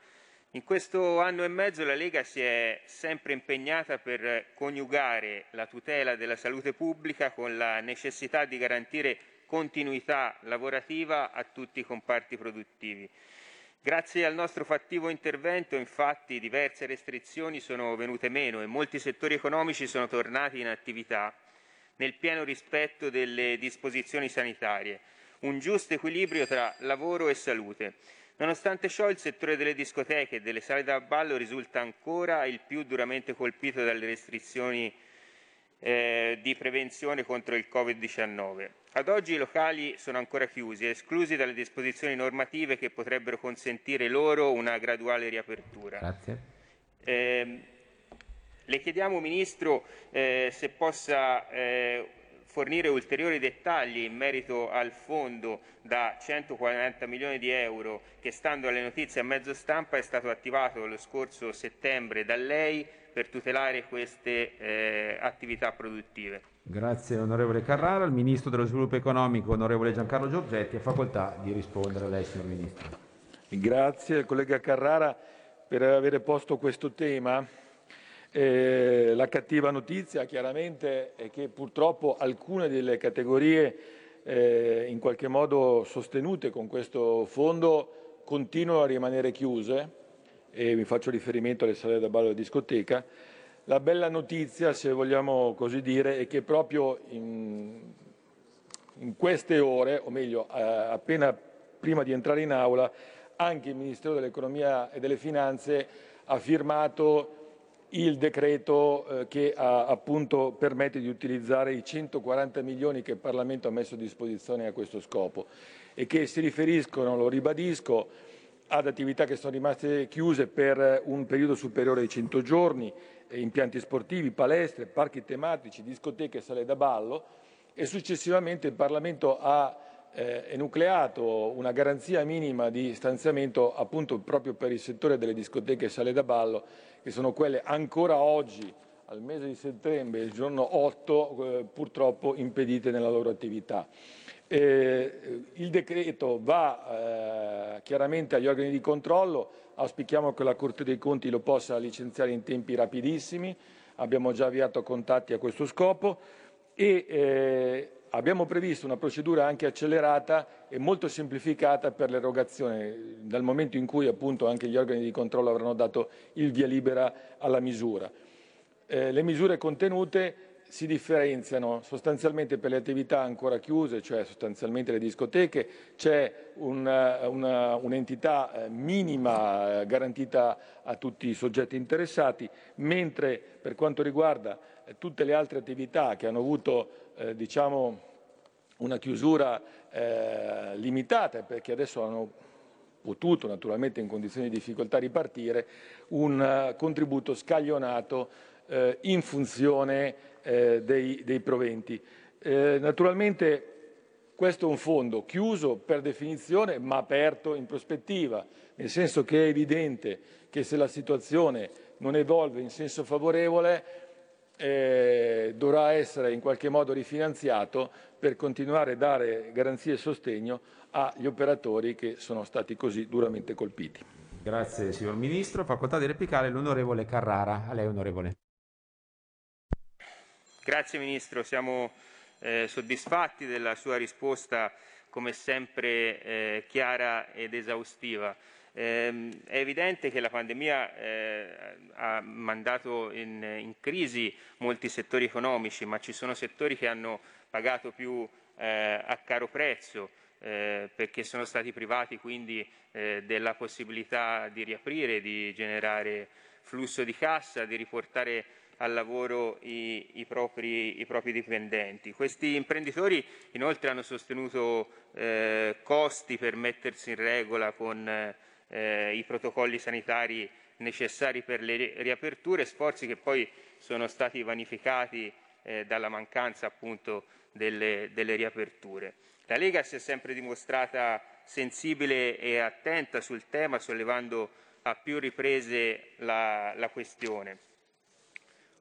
Speaker 17: In questo anno e mezzo la Lega si è sempre impegnata per coniugare la tutela della salute pubblica con la necessità di garantire continuità lavorativa a tutti i comparti produttivi. Grazie al nostro fattivo intervento, infatti, diverse restrizioni sono venute meno e molti settori economici sono tornati in attività, nel pieno rispetto delle disposizioni sanitarie, un giusto equilibrio tra lavoro e salute. Nonostante ciò, il settore delle discoteche e delle sale da ballo risulta ancora il più duramente colpito dalle restrizioni eh, di prevenzione contro il Covid-19. Ad oggi i locali sono ancora chiusi, esclusi dalle disposizioni normative che potrebbero consentire loro una graduale riapertura.
Speaker 11: Grazie.
Speaker 17: Eh, le chiediamo, Ministro, eh, se possa eh, fornire ulteriori dettagli in merito al fondo da 140 milioni di euro che, stando alle notizie a mezzo stampa, è stato attivato lo scorso settembre da lei per tutelare queste eh, attività produttive.
Speaker 11: Grazie onorevole Carrara. Il Ministro dello Sviluppo Economico, onorevole Giancarlo Giorgetti, ha facoltà di rispondere a lei, signor Ministro.
Speaker 12: Grazie al collega Carrara per aver posto questo tema. Eh, la cattiva notizia chiaramente è che purtroppo alcune delle categorie eh, in qualche modo sostenute con questo fondo continuano a rimanere chiuse e mi faccio riferimento alle sale da ballo e discoteca. La bella notizia, se vogliamo così dire, è che proprio in, in queste ore, o meglio eh, appena prima di entrare in aula, anche il Ministero dell'Economia e delle Finanze ha firmato il decreto eh, che ha, appunto permette di utilizzare i 140 milioni che il Parlamento ha messo a disposizione a questo scopo e che si riferiscono, lo ribadisco, ad attività che sono rimaste chiuse per un periodo superiore ai 100 giorni, impianti sportivi, palestre, parchi tematici, discoteche, sale da ballo e successivamente il Parlamento ha eh, enucleato una garanzia minima di stanziamento appunto proprio per il settore delle discoteche e sale da ballo, che sono quelle ancora oggi, al mese di settembre, il giorno 8, eh, purtroppo impedite nella loro attività. Eh, il decreto va eh, chiaramente agli organi di controllo, auspichiamo che la Corte dei Conti lo possa licenziare in tempi rapidissimi, abbiamo già avviato contatti a questo scopo e eh, abbiamo previsto una procedura anche accelerata e molto semplificata per l'erogazione, dal momento in cui appunto anche gli organi di controllo avranno dato il via libera alla misura. Eh, le misure contenute si differenziano sostanzialmente per le attività ancora chiuse, cioè sostanzialmente le discoteche, c'è un'entità un eh, minima eh, garantita a tutti i soggetti interessati, mentre per quanto riguarda eh, tutte le altre attività che hanno avuto eh, diciamo, una chiusura eh, limitata, perché adesso hanno potuto naturalmente in condizioni di difficoltà ripartire, un uh, contributo scaglionato eh, in funzione eh, dei, dei, proventi. Eh, naturalmente questo è un fondo chiuso per definizione ma aperto in prospettiva, nel senso che è evidente che se la situazione non evolve in senso favorevole eh, dovrà essere in qualche modo rifinanziato per continuare a dare garanzie e sostegno agli operatori che sono stati così duramente colpiti.
Speaker 11: Grazie signor Ministro. Facoltà di replicare l'onorevole Carrara. A lei onorevole.
Speaker 17: Grazie Ministro, siamo eh, soddisfatti della sua risposta come sempre eh, chiara ed esaustiva. Eh, è evidente che la pandemia eh, ha mandato in, in, crisi molti settori economici, ma ci sono settori che hanno pagato più eh, a caro prezzo eh, perché sono stati privati quindi della possibilità di riaprire, di generare flusso di cassa, di riportare al lavoro i, i, propri, i propri, dipendenti. Questi imprenditori inoltre hanno sostenuto eh, costi per mettersi in regola con eh, i protocolli sanitari necessari per le riaperture, sforzi che poi sono stati vanificati eh, dalla mancanza appunto delle, delle riaperture. La Lega si è sempre dimostrata sensibile e attenta sul tema, sollevando a più riprese la, la questione.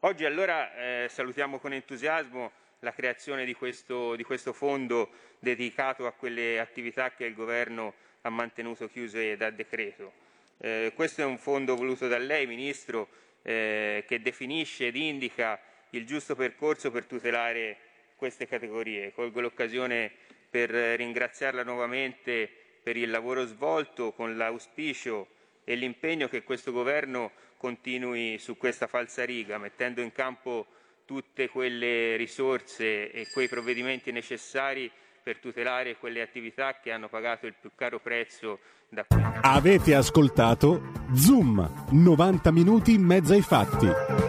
Speaker 17: Oggi allora eh, salutiamo con entusiasmo la creazione di questo, di questo, fondo dedicato a quelle attività che il Governo ha mantenuto chiuse da decreto. Eh, questo è un fondo voluto da lei, Ministro, eh, che definisce ed indica il giusto percorso per tutelare queste categorie. Colgo l'occasione per ringraziarla nuovamente per il lavoro svolto con l'auspicio e l'impegno che questo Governo continui su questa falsariga, mettendo in campo tutte quelle risorse e quei provvedimenti necessari per tutelare quelle attività che hanno pagato il più caro prezzo da qui.
Speaker 9: Avete ascoltato Zoom, 90 minuti in mezzo ai fatti.